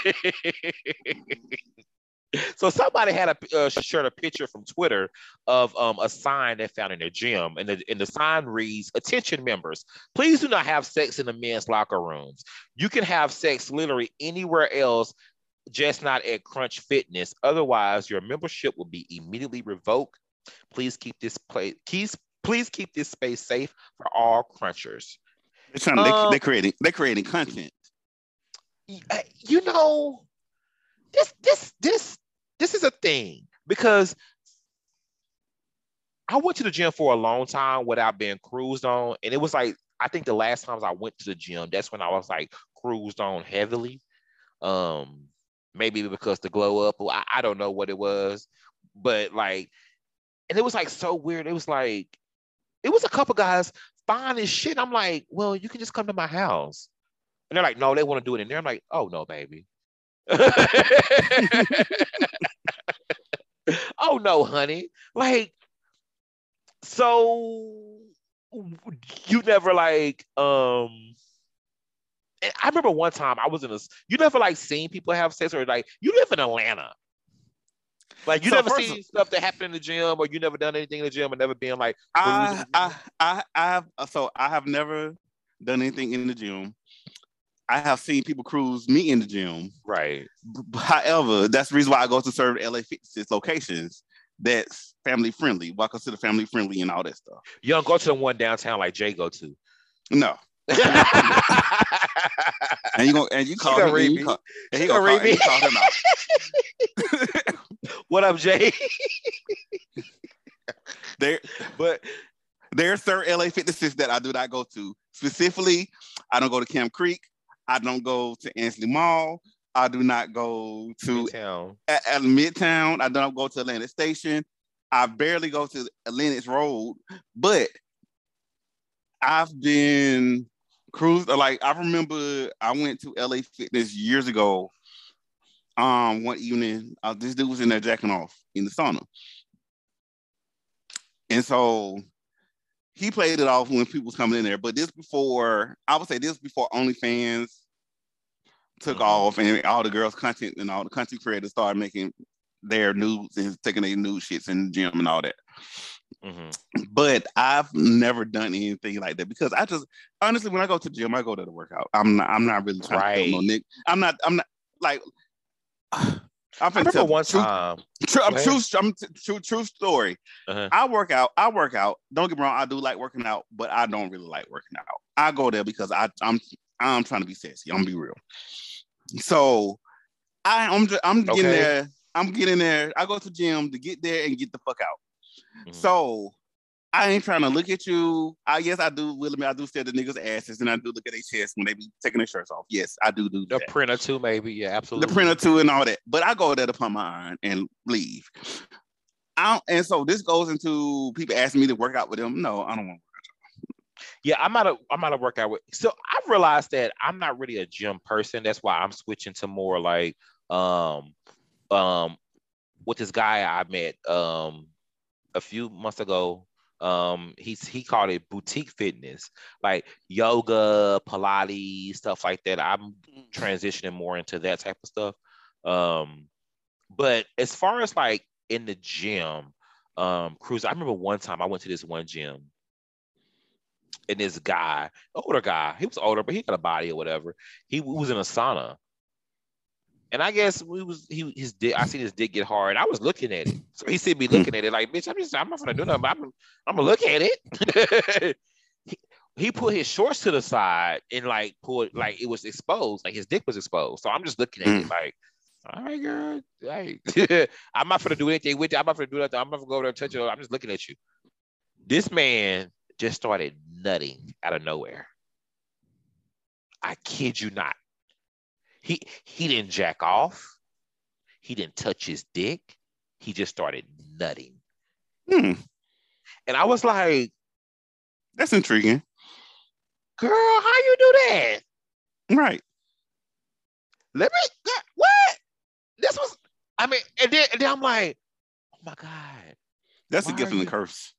(laughs) so somebody had a uh, shared a picture from Twitter of um, a sign they found in their gym, and the, and the sign reads, "Attention members, please do not have sex in the men's locker rooms. You can have sex literally anywhere else, just not at Crunch Fitness. Otherwise, your membership will be immediately revoked. Please keep this place. Please, please keep this space safe for all crunchers." They're trying. Um, they, are creating. They're creating content. You know, this this this this is a thing because I went to the gym for a long time without being cruised on, and it was like I think the last times I went to the gym, that's when I was like cruised on heavily. Um, maybe because the glow up, I, I don't know what it was, but like, and it was like so weird. It was like, it was a couple guys fine as shit. I'm like, well, you can just come to my house. And they're like, no, they want to do it in there. I'm like, oh no, baby. (laughs) (laughs) (laughs) oh no, honey. Like, so you never like um I remember one time I was in a you never like seen people have sex or like you live in Atlanta. Like you so never seen stuff that happened in the gym or you never done anything in the gym and never been like I I I I have so I have never done anything in the gym. I have seen people cruise me in the gym. Right. However, that's the reason why I go to certain LA fitness locations that's family friendly. Well, I consider family friendly and all that stuff. You don't go to the one downtown like Jay go to. No. (laughs) and you go and you call him and you call, and he gonna call, and you call him out. (laughs) what up, Jay? (laughs) there, but there are certain LA fitnesses that I do not go to. Specifically, I don't go to Camp Creek. I don't go to Ansley Mall. I do not go to Midtown. At, at Midtown. I don't go to Atlantic Station. I barely go to Atlantic Road, but I've been cruised. Like I remember, I went to LA Fitness years ago. Um, one evening, uh, this dude was in there jacking off in the sauna, and so he played it off when people was coming in there. But this before, I would say this before OnlyFans took mm-hmm. off and all the girls' content and all the content creators started making their nudes and taking their nude shits in the gym and all that. Mm-hmm. But I've never done anything like that because I just honestly, when I go to the gym, I go to the workout. I'm not. I'm not really trying right. to no Nick. I'm not. I'm not like. (sighs) I remember one true, time. True, I'm true, I'm true, true story. Uh-huh. I work out. I work out. Don't get me wrong. I do like working out, but I don't really like working out. I go there because I, I'm, I'm trying to be sexy. I'm gonna be real. So, I, I'm, just, I'm getting okay. there. I'm getting there. I go to the gym to get there and get the fuck out. Mm-hmm. So I ain't trying to look at you. I yes, I do. Will I do stare at the niggas' asses, and I do look at their chest when they be taking their shirts off. Yes, I do do the that. printer too, maybe. Yeah, absolutely. The printer too, and all that. But I go there to my iron and leave. I don't, and so this goes into people asking me to work out with them. No, I don't want to yeah, I'm not a I'm not a workout with. So I've realized that I'm not really a gym person. That's why I'm switching to more like um um with this guy I met um a few months ago um he's he called it boutique fitness like yoga pilates stuff like that. I'm transitioning more into that type of stuff. Um but as far as like in the gym um i remember one time i went to this one gym and this guy older guy he was older but he got a body or whatever. He was in a sauna and I guess we was he his dick. I seen his dick get hard. I was looking at it, so he see me hmm. looking at it like, bitch. I'm just I'm not gonna do nothing. I'm, I'm gonna look at it. (laughs) he, he put his shorts to the side and like put like it was exposed, like his dick was exposed. So I'm just looking at mm. it hmm. like, all right, girl. Hey. (laughs) I'm not gonna do anything with it. I'm not gonna do nothing. I'm not gonna go over there and touch it. I'm just looking at you. This man just started nutting out of nowhere. I kid you not. He he didn't jack off. He didn't touch his dick. He just started nutting. Hmm. And I was like, that's intriguing. Girl, how you do that? Right. Let me what? This was I mean, and then, and then I'm like, oh my God. That's a gift and a curse.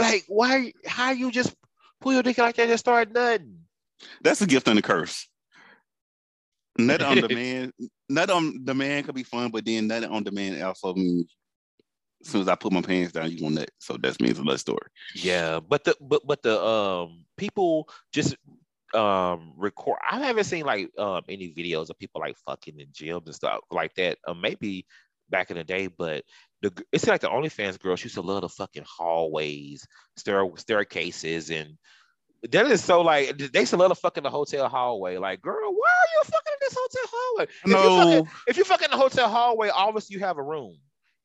Like, why how you just pull your dick like that and start nutting? That's a gift and a curse. Nut on (laughs) demand, nut on demand could be fun, but then nut on demand also means as soon as I put my pants down, you want nut. So that means a less story. Yeah, but the but but the um people just um record. I haven't seen like um any videos of people like fucking in gyms and stuff like that. Uh, maybe back in the day, but the it's like the OnlyFans girls used to love the fucking hallways, stair staircases, and that is so like they still love fucking the hotel hallway. Like, girl, why are you fucking in this hotel hallway? No. If you fucking, if you fucking the hotel hallway, obviously you have a room.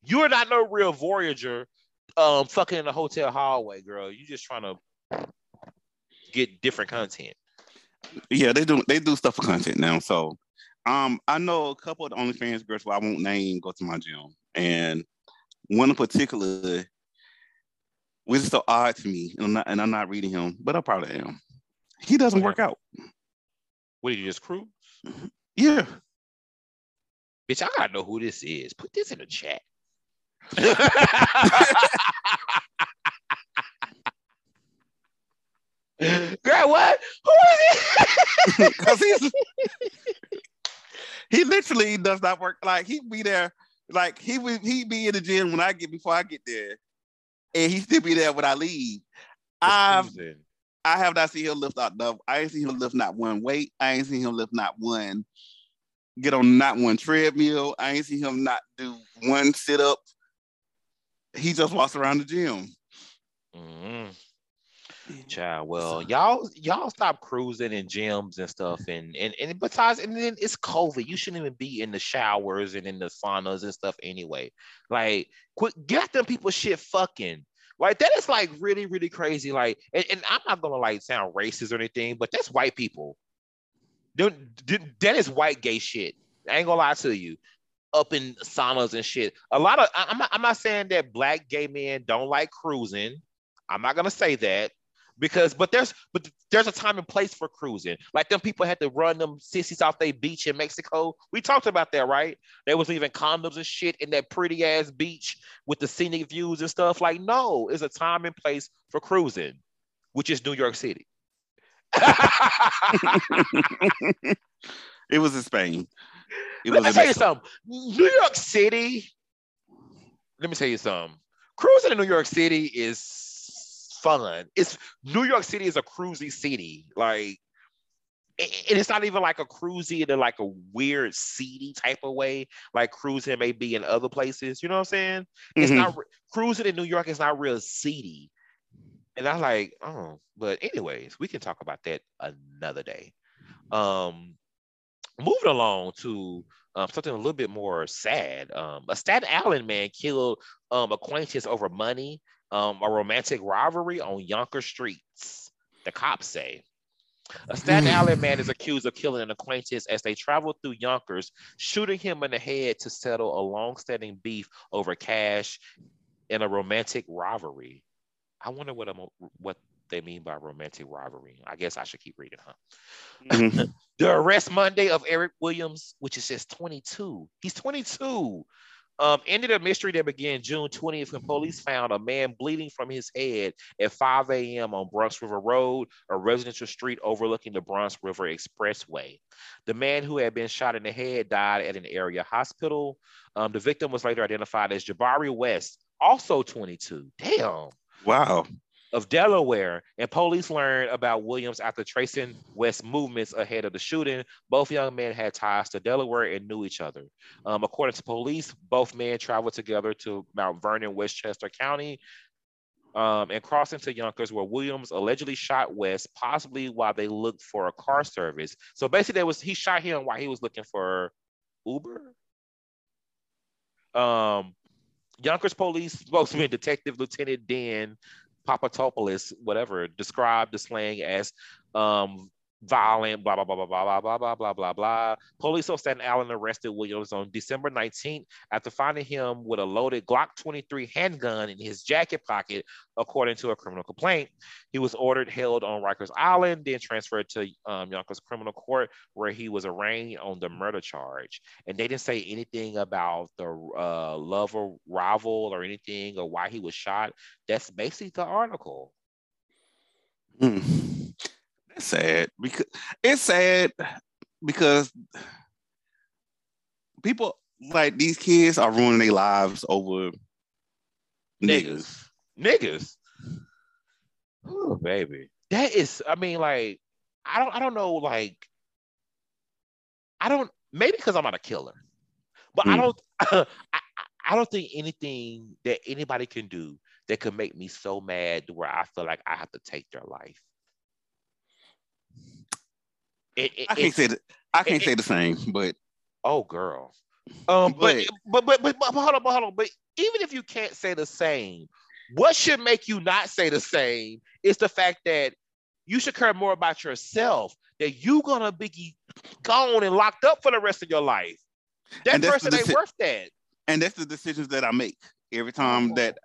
You are not no real voyager, um, fucking in the hotel hallway, girl. You just trying to. get different content. Yeah, they do they do stuff for content now. So um I know a couple of the OnlyFans girls who I won't name go to my gym. And one in particular which is so odd to me, and I'm not and I'm not reading him, but I probably am. He doesn't work out. What did you just cruise? Mm-hmm. Yeah. Bitch, I gotta know who this is. Put this in the chat. (laughs) Girl, what? Who is it? (laughs) Because he's he literally does not work. Like he be there, like he would he be in the gym when I get before I get there, and he still be there when I leave. I've I have not seen him lift out the. I ain't seen him lift not one weight. I ain't seen him lift not one. Get on not one treadmill. I ain't seen him not do one sit up. He just walks around the gym. Mm-hmm. Child, well, y'all y'all stop cruising in gyms and stuff, and and and besides, and then it's COVID. You shouldn't even be in the showers and in the saunas and stuff anyway. Like, quit get them people shit fucking. Like that is like really really crazy. Like, and, and I'm not gonna like sound racist or anything, but that's white people. Do, That is white gay shit. I ain't gonna lie to you up in saunas and shit. A lot of I'm not, I'm not saying that black gay men don't like cruising. I'm not gonna say that because but there's but there's a time and place for cruising. Like them people had to run them sissies off their beach in Mexico. We talked about that, right? They was leaving condoms and shit in that pretty ass beach with the scenic views and stuff. Like, no, it's a time and place for cruising, which is New York City. (laughs) it was in Spain. It let me tell you something. New York City. Let me tell you something. Cruising in New York City is fun. It's New York City is a cruisy city. Like and it's not even like a cruisy in a, like a weird seedy type of way, like cruising may be in other places. You know what I'm saying? Mm-hmm. It's not cruising in New York is not real seedy. And I'm like, oh, but anyways, we can talk about that another day. Um, moving along to um, something a little bit more sad. Um, a Staten Island man killed um, acquaintance over money um, a romantic rivalry on Yonkers streets, the cops say. A Staten mm. Island man is accused of killing an acquaintance as they traveled through Yonkers, shooting him in the head to settle a long-standing beef over cash in a romantic rivalry. I wonder what a, what they mean by romantic rivalry. I guess I should keep reading, huh? Mm-hmm. (laughs) the arrest Monday of Eric Williams, which is just 22. He's 22 um, ended a mystery that began June 20th when police found a man bleeding from his head at 5 a.m. on Bronx River Road, a residential street overlooking the Bronx River Expressway. The man who had been shot in the head died at an area hospital. Um, the victim was later identified as Jabari West, also 22. Damn. Wow of Delaware, and police learned about Williams after tracing West's movements ahead of the shooting. Both young men had ties to Delaware and knew each other. Um, according to police, both men traveled together to Mount Vernon, Westchester County, um, and crossed into Yonkers, where Williams allegedly shot West, possibly while they looked for a car service. So basically, there was he shot him while he was looking for Uber. Um, Yonkers police spokesman Detective Lieutenant Dan Papatopoulos, whatever, described the slang as um, violent, blah, blah, blah, blah, blah, blah, blah, blah, blah, blah. Police on Staten Island arrested Williams on December 19th after finding him with a loaded Glock 23 handgun in his jacket pocket, according to a criminal complaint. He was ordered held on Rikers Island, then transferred to um, Yonkers Criminal Court, where he was arraigned on the murder charge. And they didn't say anything about the uh, love rival or anything or why he was shot. That's basically the article. Hmm. Sad because it's sad because people like these kids are ruining their lives over niggas. Niggas. Oh, baby. That is, I mean, like, I don't I don't know, like, I don't maybe because I'm not a killer, but mm. I hmm. don't (laughs) I, I don't think anything that anybody can do that could make me so mad where I feel like I have to take their life. It, it, I can't say that. I can't say the same, but oh, girl. Um, but but, but but but hold on, but hold on. But even if you can't say the same, what should make you not say the same is the fact that You should care more about yourself that you gonna be gone and locked up for the rest of your life. That person ain't worth that. And that's the decisions that I make every time oh. that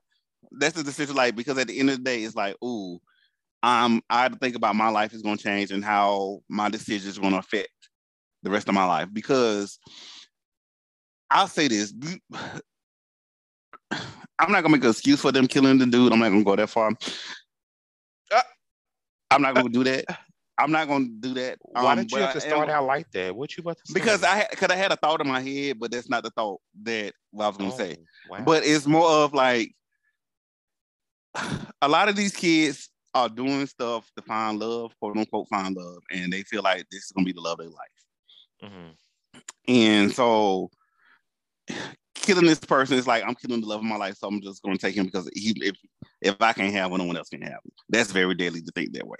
that's the decision. Like because at the end of the day, it's like, ooh, um, I to think about my life is gonna change and how my decisions are gonna affect the rest of my life. Because I'll say this. (sighs) I'm not gonna make an excuse for them killing the dude. I'm not gonna go that far. Uh, I'm not gonna do that. (laughs) I'm not gonna do that. Why um, did you have to start out like that? What you about to say? Because I because I had a thought in my head, but that's not the thought that I was gonna oh, say. Wow. But it's more of like (sighs) a lot of these kids are doing stuff to find love, quote unquote, find love, and they feel like this is gonna be the love of their life. Mm-hmm. And so killing this person is like I'm killing the love of my life, so I'm just going to take him because he, if if I can't have one, no one else can have him. That's very deadly to think that way.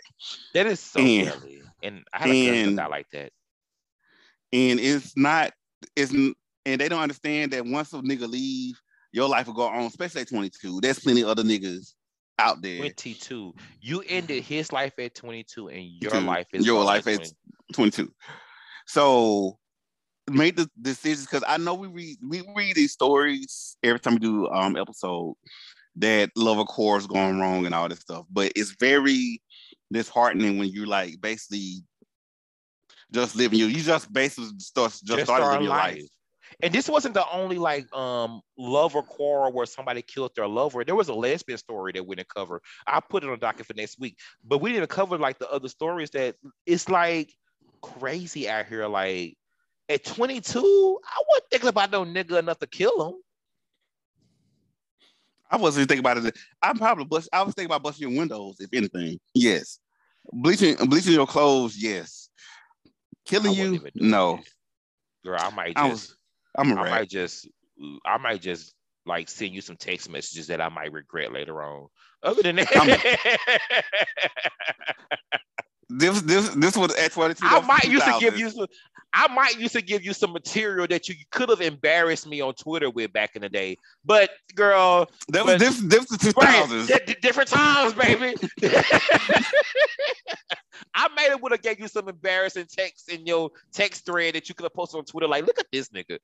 That is so and, deadly, and I had a and, cousin like that. And it's not, it's and they don't understand that once a nigga leave, your life will go on. Especially at 22, there's plenty of other niggas out there. 22. You ended his life at 22, and your life is your life at 22. So made the decisions because I know we read we read these stories every time we do um episode that love of course going wrong and all this stuff, but it's very disheartening when you like basically just living you you just basically start just, just started living your life. life. And this wasn't the only like um love or quarrel where somebody killed their lover. There was a lesbian story that we didn't cover. I put it on docket for next week, but we didn't cover like the other stories that it's like crazy out here. Like at 22, I wasn't thinking about no nigga enough to kill him. I wasn't thinking about it. I probably bust, I was thinking about busting your windows, if anything. Yes. Bleaching bleaching your clothes, yes. Killing you, no. Girl, I might just I was, I'm a I might just I might just like send you some text messages that I might regret later on. Other than that, (laughs) this this this was at 22. I might used to give you some. I might used to give you some material that you could have embarrassed me on Twitter with back in the day. But girl, that was this this the 2000s. Right, different times, baby. (laughs) I may have would have gave you some embarrassing text in your text thread that you could have posted on Twitter. Like, look at this nigga.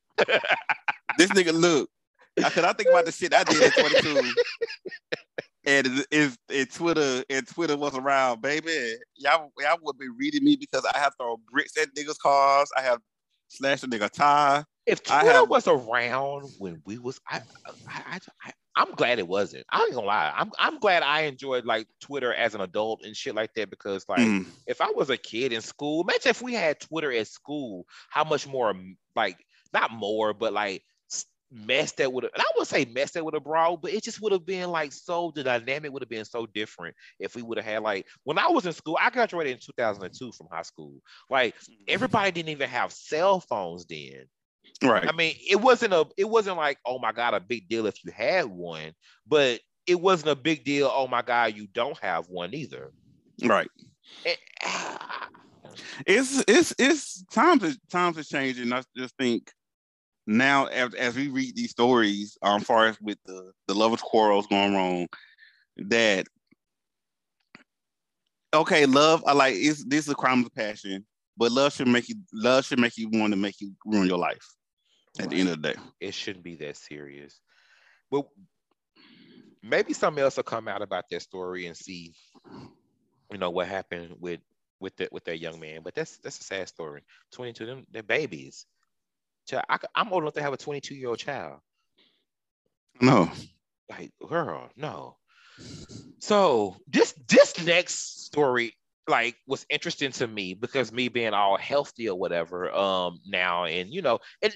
this nigga, look. I Cause I think about the shit I did at 22 (laughs) and if, if Twitter and Twitter was around, baby, y'all y'all would be reading me because I have thrown bricks at niggas' cars. I have slashed a nigga tie. If Twitter have, was around when we was, I, I, I, I, am glad it wasn't. I ain't gonna lie. I'm, I'm glad I enjoyed like Twitter as an adult and shit like that because like mm. if I was a kid in school, imagine if we had Twitter at school, how much more like not more, but like mess that would have, and I would say mess that would have brought, but it just would have been like so, the dynamic would have been so different if we would have had like, when I was in school, I graduated in 2002 from high school. Like mm-hmm. everybody didn't even have cell phones then. Right. I mean, it wasn't a, it wasn't like, oh my God, a big deal if you had one, but it wasn't a big deal. Oh my God, you don't have one either. Right. And, it's it's it's times is times are changing. I just think now as, as we read these stories, um, far as with the the lovers quarrels going wrong, that okay, love, I like it's this is a crime of passion, but love should make you love should make you want to make you ruin your life at right. the end of the day. It shouldn't be that serious. But maybe something else will come out about that story and see, you know, what happened with with that with that young man. But that's that's a sad story. 22, them they're babies. Child, I, am old enough to have a 22 year old child. No. Like, girl, no. So this this next story like was interesting to me because me being all healthy or whatever um now and you know and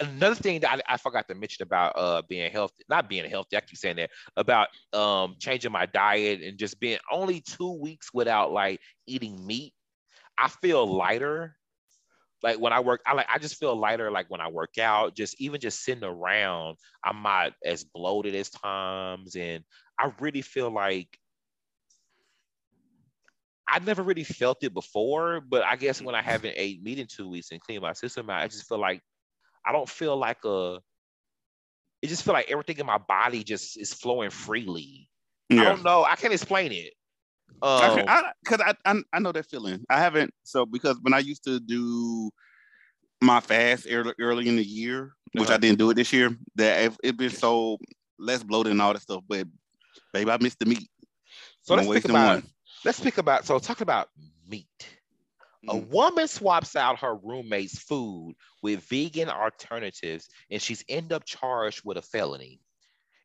another thing that I, I, forgot to mention about uh being healthy not being healthy I keep saying that about um changing my diet and just being only two weeks without like eating meat I feel lighter like when I work, I like I just feel lighter like when I work out, just even just sitting around, I'm not as bloated as times. And I really feel like I never really felt it before, but I guess when I haven't ate meat in two weeks and cleaned my system out, I just feel like I don't feel like a it just feel like everything in my body just is flowing freely. Yeah. I don't know. I can't explain it. Um, because I, I, I, I know that feeling. I haven't so because when I used to do my fast early, early in the year, which uh-huh. I didn't do it this year, that it, it been so less bloated and all that stuff. But baby, I missed the meat. So let's speak about one. let's speak about so talk about meat. A mm. woman swaps out her roommate's food with vegan alternatives, and she's end up charged with a felony.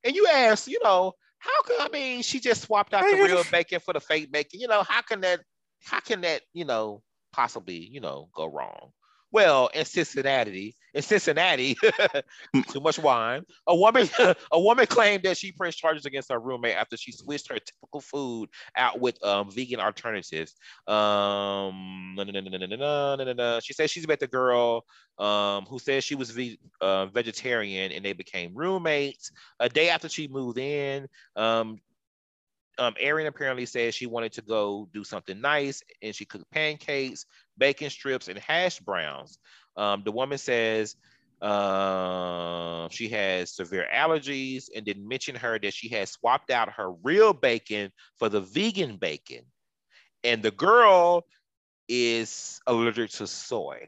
And you ask, you know, how can I mean she just swapped out the real (laughs) bacon for the fake bacon? You know, how can that how can that, you know, possibly, you know, go wrong? Well, in Cincinnati, in Cincinnati, (laughs) too much wine. A woman, (laughs) a woman claimed that she pressed charges against her roommate after she switched her typical food out with um, vegan alternatives. Um, she said she's met the girl um, who said she was ve- uh, vegetarian, and they became roommates. A day after she moved in, um, um, Erin apparently said she wanted to go do something nice and she cooked pancakes, bacon strips, and hash browns. Um, the woman says uh, she has severe allergies and didn't mention her that she had swapped out her real bacon for the vegan bacon. And the girl is allergic to soy.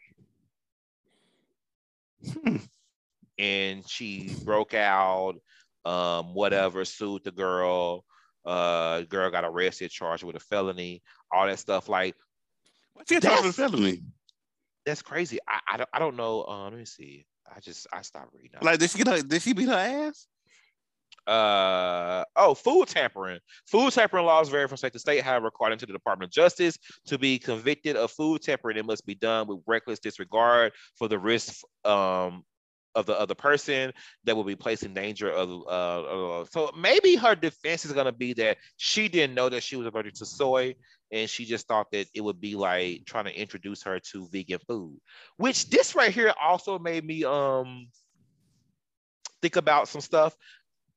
Hmm. And she broke out, um, whatever, sued the girl. Uh, girl got arrested, charged with a felony, all that stuff. Like, what's your charge with a felony? That's crazy. I, I don't I don't know. Um, let me see. I just I stopped reading. Like, did she get her? Did she beat her ass? Uh oh, food tampering. Food tampering laws vary from state to state. However, according to the Department of Justice, to be convicted of food tampering, it must be done with reckless disregard for the risk um of the other person that will be placed in danger of uh, uh, so maybe her defense is going to be that she didn't know that she was allergic to soy and she just thought that it would be like trying to introduce her to vegan food which this right here also made me um think about some stuff.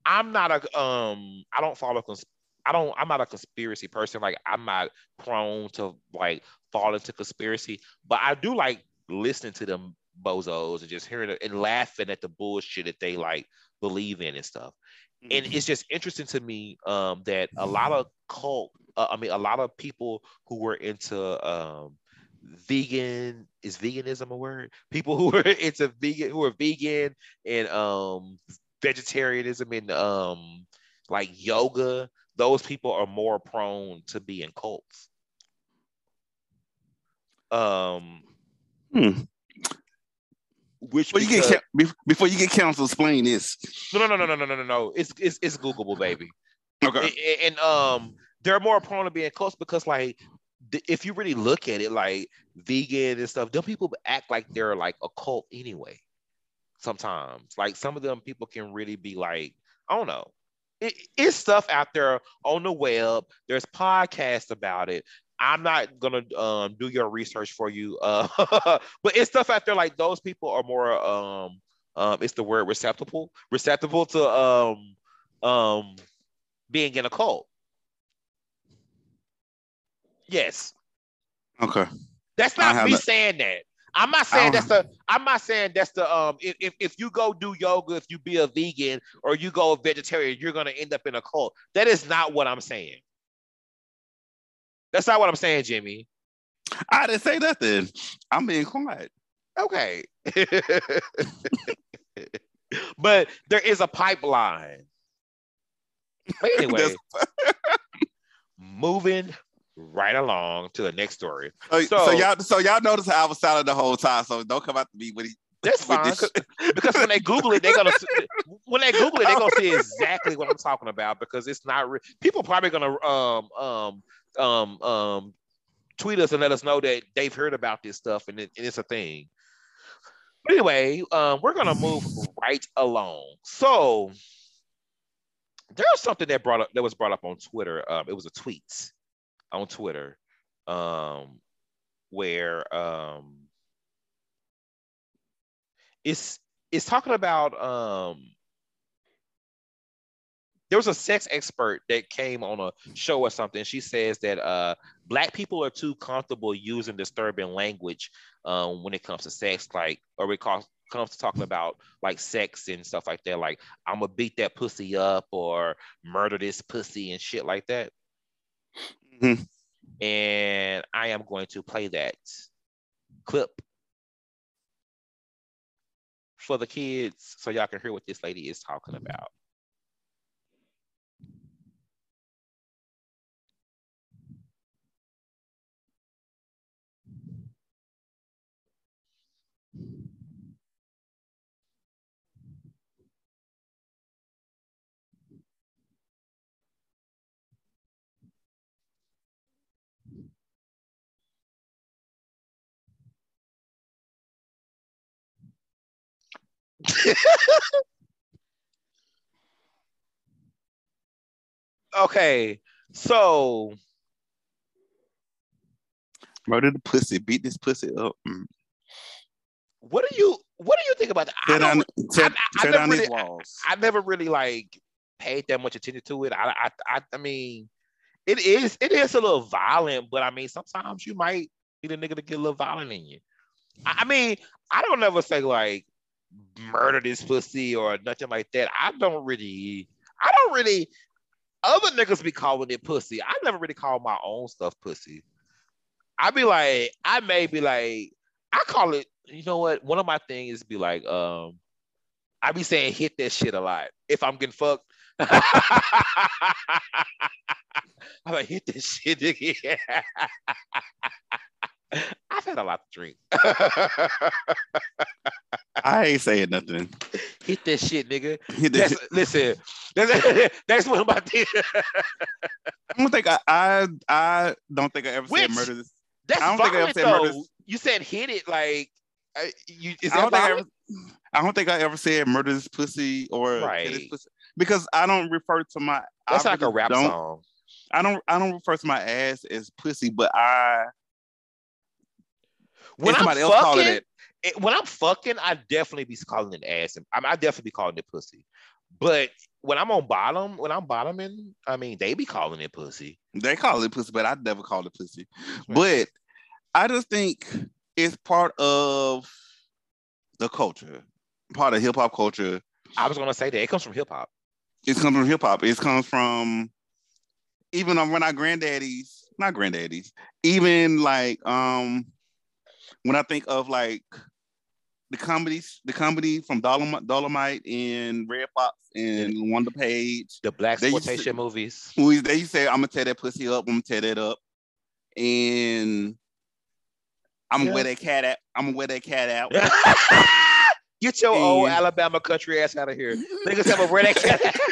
I'm not a um i don't follow cons- I don't I'm not a conspiracy person. Like I'm not prone to like fall into conspiracy but I do like listening to them bozos and just hearing it and laughing at the bullshit that they like believe in and stuff. Mm-hmm. And it's just interesting to me um, that a lot of cult, uh, I mean, a lot of people who were into um, vegan is veganism a word? People who are (laughs) into vegan, who are vegan and um, vegetarianism and um, like yoga, those people are more prone to be in cults. Um, hmm. Which before because, you get before you get counsel, explain this. No, no, no, no, no, no, no, no. It's it's it's Googleable, baby. Okay. And, and um, they're more prone to being close because like if you really look at it, like vegan and stuff, them people act like they're like a cult anyway. Sometimes, like some of them people can really be like, I don't know. It, it's stuff out there on the web. There's podcasts about it. I'm not gonna um, do your research for you, uh, (laughs) but it's stuff out there like those people are more um, um, it's the word receptible, receptible to um, um, being in a cult. Yes. Okay. That's not me saying that. I'm not saying that's the. I'm not saying that's the. Um, if if you go do yoga, if you be a vegan or you go a vegetarian, you're gonna end up in a cult. That is not what I'm saying. That's not what I'm saying, Jimmy. I didn't say nothing. I'm being quiet. Okay. (laughs) but there is a pipeline. But (laughs) anyway, (laughs) moving right along to the next story. So, so, so, y'all, so y'all notice how I was silent the whole time. So don't come out to me with he. That's fine because when they Google it, they're gonna when they Google it, they're gonna see exactly what I'm talking about because it's not re- people probably gonna um um um, um, tweet us and let us know that they've heard about this stuff and, it, and it's a thing. But anyway, um, we're gonna move right along. So there's something that brought up that was brought up on Twitter. Um, it was a tweet on Twitter um, where um, it's it's talking about um, there was a sex expert that came on a show or something. She says that uh, black people are too comfortable using disturbing language um, when it comes to sex, like or it comes comes to talking about like sex and stuff like that. Like I'm gonna beat that pussy up or murder this pussy and shit like that. Mm-hmm. And I am going to play that clip for the kids so y'all can hear what this lady is talking about. (laughs) okay, so murder the pussy, beat this pussy up. Mm. What do you what do you think about that? I, on, I, I, I never really, I, never really like paid that much attention to it. I, I I mean, it is it is a little violent, but I mean sometimes you might need a nigga to get a little violent in you. I mean, I don't ever say like murder this pussy or nothing like that. I don't really, I don't really. Other niggas be calling it pussy. I never really call my own stuff pussy. I be like, I may be like, I call it. You know what? One of my things be like, um, I be saying hit that shit a lot if I'm getting fucked. (laughs) I'm like hit this shit, nigga. (laughs) (laughs) I've had a lot to drink. (laughs) I ain't saying nothing. Hit that shit, nigga. (laughs) Hit that that's, listen, that's, that's one of my things. I don't think I, I, I don't think I ever Which, said murder this. That's I don't think I ever said murder this. You said hit it like I, you. Is I don't, think I, ever, I don't think I ever said murder this pussy or right. pussy because I don't refer to my. That's I like a rap song. I don't. I don't refer to my ass as pussy, but I when I'm fucking, it, it, when I'm fucking, I definitely be calling it ass. I, I definitely be calling it pussy. But when I'm on bottom, when I'm bottoming, I mean, they be calling it pussy. They call it pussy, but I never call it pussy. But I just think it's part of the culture, part of hip hop culture. I was gonna say that it comes from hip hop. It comes from hip hop. It comes from even when our granddaddies, not granddaddies, even like um when I think of like the comedies, the comedy from Dolemite, Dolemite and Redd Foxx and LaWanda Page, the black exploitation movies. Movies they say, "I'm gonna tear that pussy up. I'm gonna tear that up," and I'm gonna yeah. wear that cat out. I'm gonna wear that cat out. (laughs) Get your and... old Alabama country ass out of here. Niggas have a wear that cat. (laughs)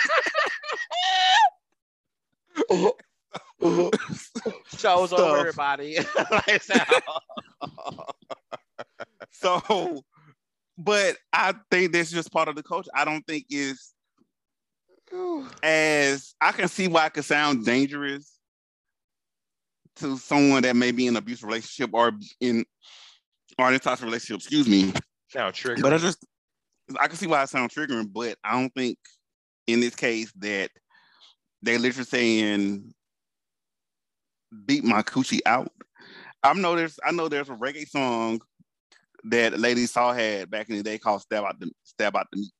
(laughs) (laughs) Shows Stuff. over everybody. (laughs) (laughs) so, but I think that's just part of the culture. I don't think is as I can see why it could sound dangerous to someone that may be in an abusive relationship or in or in toxic relationship. Excuse me. Sound triggering. But I just I can see why it sounds triggering, but I don't think in this case that they literally saying beat my coochie out. I know there's I know there's a reggae song that Lady Saw had back in the day called "Stab Out the Stab Out the Meat."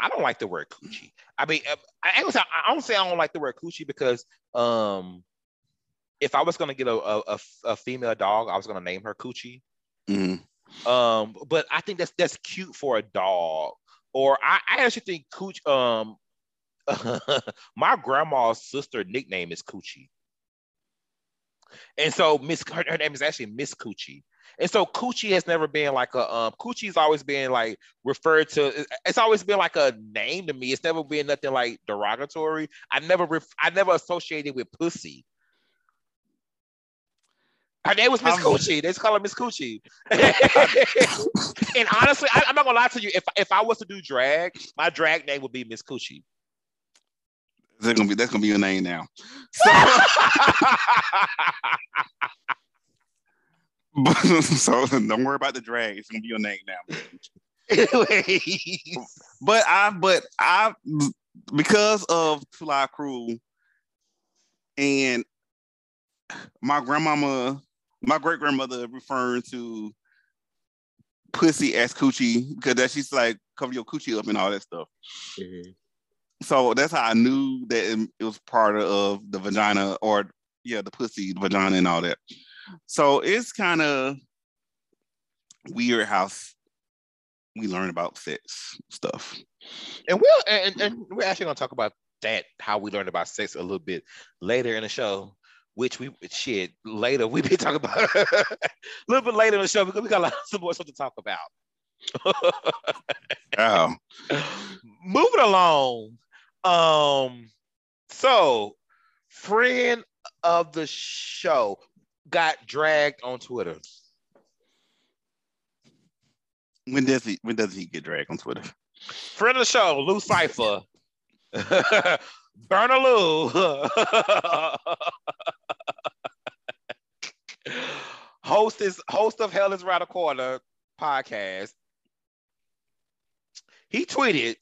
I don't like the word coochie. I mean, um, I, I, I don't say I don't like the word coochie because um, if I was gonna get a, a, a female dog, I was gonna name her Coochie. Mm-hmm. Um, but I think that's that's cute for a dog. Or I, I actually think Cooch. Um, (laughs) my grandma's sister nickname is Coochie. And so Miss her, her, name is actually Miss Coochie. And so Coochie has never been like a um Coochie's always been like referred to it's always been like a name to me. It's never been nothing like derogatory. I never ref, I never associated with pussy. Her name was Miss Coochie. They just call her Miss Coochie. (laughs) and honestly, I, am not gonna lie to you. If if I was to do drag, my drag name would be Miss Coochie. That's gonna be that's gonna be your name now. So, (laughs) (laughs) so don't worry about the drag. It's gonna be your name now. but I but I because of Fly Crew and my grandmama, my great grandmother referring to pussy as coochie because that she's like cover your coochie up and all that stuff. Mm-hmm so that's how I knew that it, was part of the vagina or yeah, the pussy, the vagina, and all that. So it's kind of weird how we learn about sex stuff. And we'll and, and we're actually gonna talk about that how we learned about sex a little bit later in the show. Which we shit later we (laughs) be talking about (laughs) a little bit later in the show because we got lots of more stuff to talk about. (laughs) oh. Moving along. Um, so friend of the show got dragged on Twitter. When does he when does he get dragged on Twitter? Friend of the show, Lou Cipher. (laughs) Burner Lou. (laughs) host is host of Hell is Right a Corner podcast. He tweeted,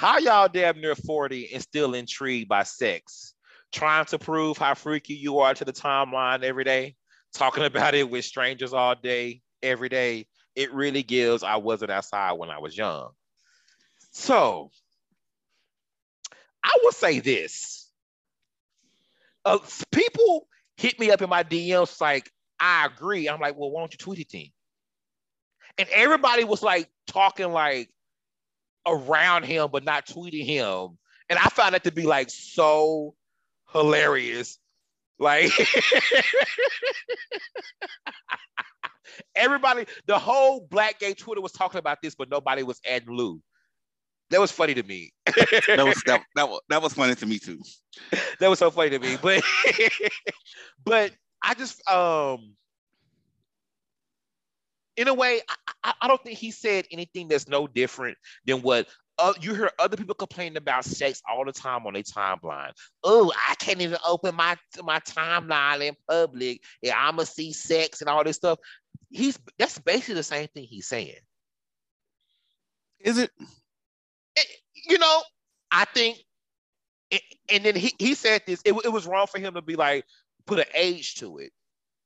How y'all damn near 40 and still intrigued by sex? Trying to prove how freaky you are to the timeline every day, talking (laughs) about it with strangers all day, every day it really gives I wasn't outside when I was young. So I will say this. Uh, people hit me up in my DMs like, I agree. I'm like, well, why don't you tweet it then? And everybody was like talking like around him, but not tweeting him. And I found that to be like so hilarious. Like (laughs) Everybody, the whole black gay Twitter was talking about this, but nobody was adding Lou. That was funny to me. that was that, (laughs) that was that was funny to me too. That was so funny to me. But (laughs) but I just um in a way, I, I, don't think he said anything that's no different than what uh, you hear other people complaining about sex all the time on their timeline. Oh, I can't even open my my timeline in public. Yeah, I'ma see sex and all this stuff he's that's basically the same thing he's saying. Is it? it you know, I think, it, and then he, he said this. It, it was wrong for him to be like put an age to it.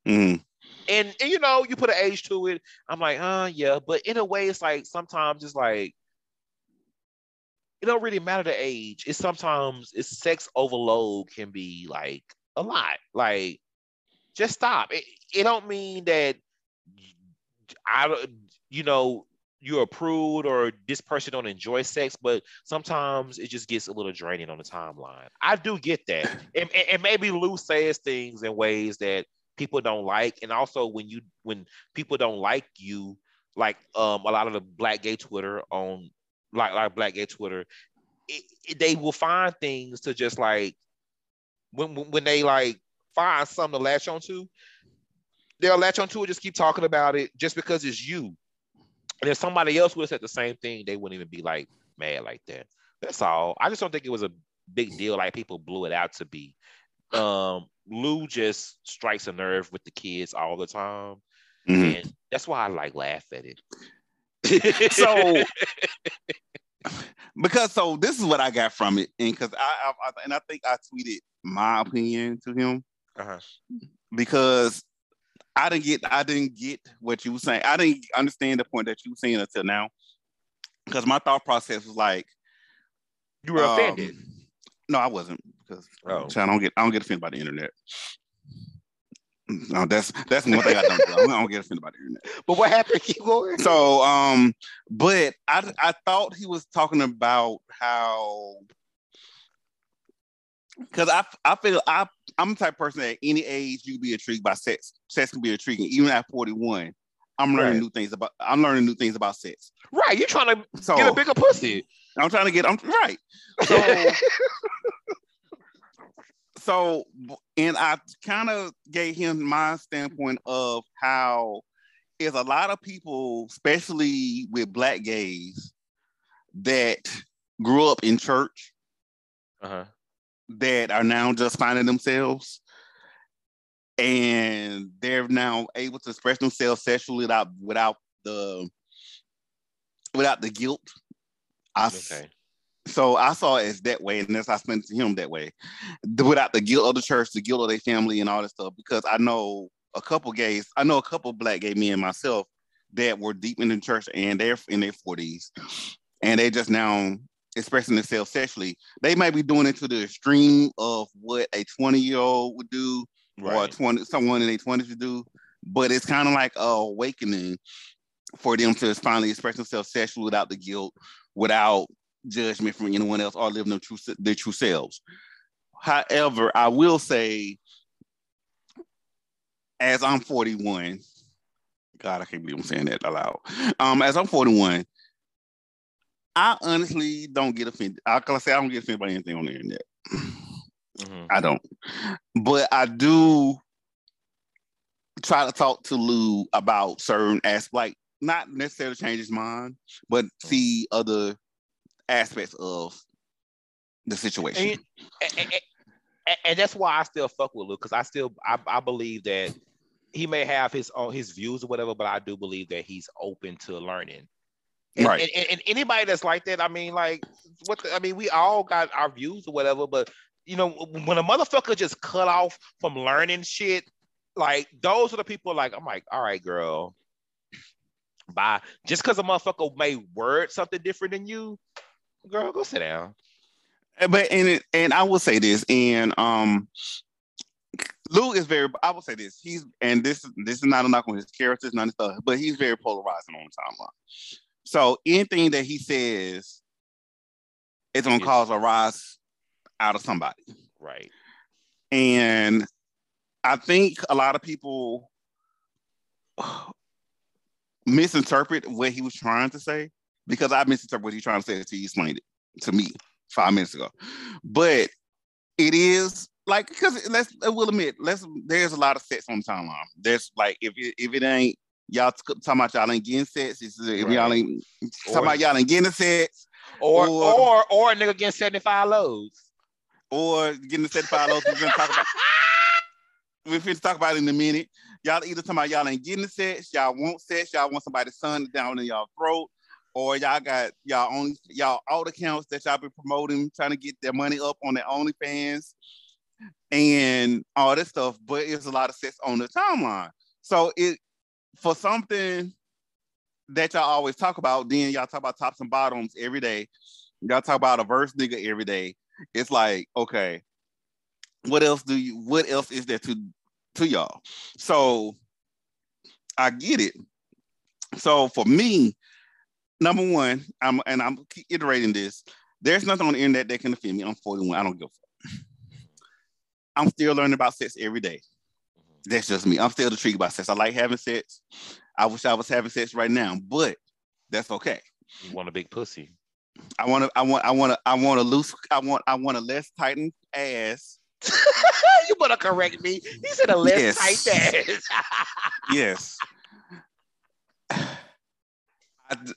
Mm. And, and you know, you put an age to it. I'm like, uh, yeah. But in a way, it's like sometimes it's like it don't really matter the age. It's sometimes it's sex overload can be like a lot. Like, just stop. It, it don't mean that I you know you're a prude or this person don't enjoy sex, but sometimes it just gets a little draining on the timeline. I do get that, and, and maybe Lou says things in ways that people don't like, and also when you when people don't like you, like um a lot of the black gay Twitter on like like black gay Twitter, it, it, they will find things to just like when when they like find something to latch onto, they'll latch onto it, just keep talking about it just because it's you. And if somebody else would have said the same thing, they wouldn't even be like mad like that. That's all. I just don't think it was a big deal like people blew it out to be. Um, Lou just strikes a nerve with the kids all the time. Mm-hmm. And that's why I like laugh at it. (laughs) so (laughs) because so this is what I got from it, and because I, I, and I think I tweeted my opinion to him uh-huh. because I didn't get I didn't get what you were saying. I didn't understand the point that you were saying until now. Because my thought process was like You were um, offended. No, I wasn't because oh. I don't get I don't get offended by the internet. No, that's that's one thing I don't do. I don't get offended by the internet. But what happened? (laughs) Keep going. So um, but I I thought he was talking about how because I I feel I I'm the type person that at any age you be intrigued by sex. Sex can be intriguing, even at 41. I'm learning right. new things about I'm learning new things about sex. Right, you're trying to so, get a bigger pussy. I'm trying to get I'm right. So (laughs) so and I kind of gave him my standpoint of how is a lot of people, especially with black gays, that grew up in church. Uh-huh that are now just finding themselves and they're now able to express themselves sexually without without the without the guilt. I, okay. So I saw it as that way, and that's I spent to him that way, without the guilt of the church, the guilt of their family, and all that stuff. Because I know a couple gays, I know a couple black gay men myself that were deep in the church and they're in their forties, and they just now expressing themselves sexually. They might be doing it to the extreme of what a 20 year old would do right. or 20 someone in their 20s would do, but it's kind of like a awakening for them to finally express themselves sexually without the guilt, without judgment from anyone else or living their true their true selves. However, I will say, as I'm 41, God, I can't believe I'm saying that aloud. Um, as I'm 41, I honestly don't get offended. I can say I don't get offended by anything on the internet. Mm-hmm. I don't. But I do try to talk to Lou about certain aspects, like not necessarily change his mind, but mm-hmm. see other aspects of the situation. And, and, and, and that's why I still fuck with Lou, because I still I, I believe that he may have his own his views or whatever, but I do believe that he's open to learning. And, right. And, and, anybody that's like that, I mean, like, what? The, I mean, we all got our views or whatever, but you know, when a motherfucker just cut off from learning shit, like those are the people. Like, I'm like, all right, girl, bye. Just because a motherfucker may word something different than you, girl, go sit down. But and it, and I will say this, and um, Lou is very. I will say this. He's and this this is not a knock on his characters, none of stuff, but he's very polarizing on the timeline. So anything that he says is gonna cause a rise out of somebody. Right. And I think a lot of people (sighs) misinterpret what he was trying to say because I misinterpreted what he's trying to say until he explained it to me five minutes ago. But it is like because let's I will admit, let's there's a lot of sets on the timeline. There's like if it, if it ain't y'all talking about y'all ain't getting sets. If y'all ain't talking about y'all ain't getting sets, or or or, or a nigga getting seventy five loads, or getting the seventy five loads. We're gonna talk about. (laughs) We're finna talk about it in a minute. Y'all either talking about y'all ain't getting the sets, y'all want sets, y'all want somebody to sun down in y'all throat, or y'all got y'all only y'all alt accounts that y'all been promoting, trying to get their money up on their OnlyFans and all this stuff. But it's a lot of sets on the timeline. So it for something that y'all always talk about, then y'all talk about tops and bottoms every day. Y'all talk about a verse nigga every day. It's like, okay, what else do you what else is there to to y'all? So I get it. So for me, number one, I'm and I'm iterating this. There's nothing on the internet that can offend me. I'm 41. I don't give a fuck. I'm still learning about sex every day. That's just me. I'm still intrigued by sex. I like having sex. I wish I was having sex right now, but that's okay. You want a big pussy. I want to. I want. I want to. I want a loose. I want. I want a less tightened ass. (laughs) you better correct me. He said a less yes. tight ass. (laughs) yes.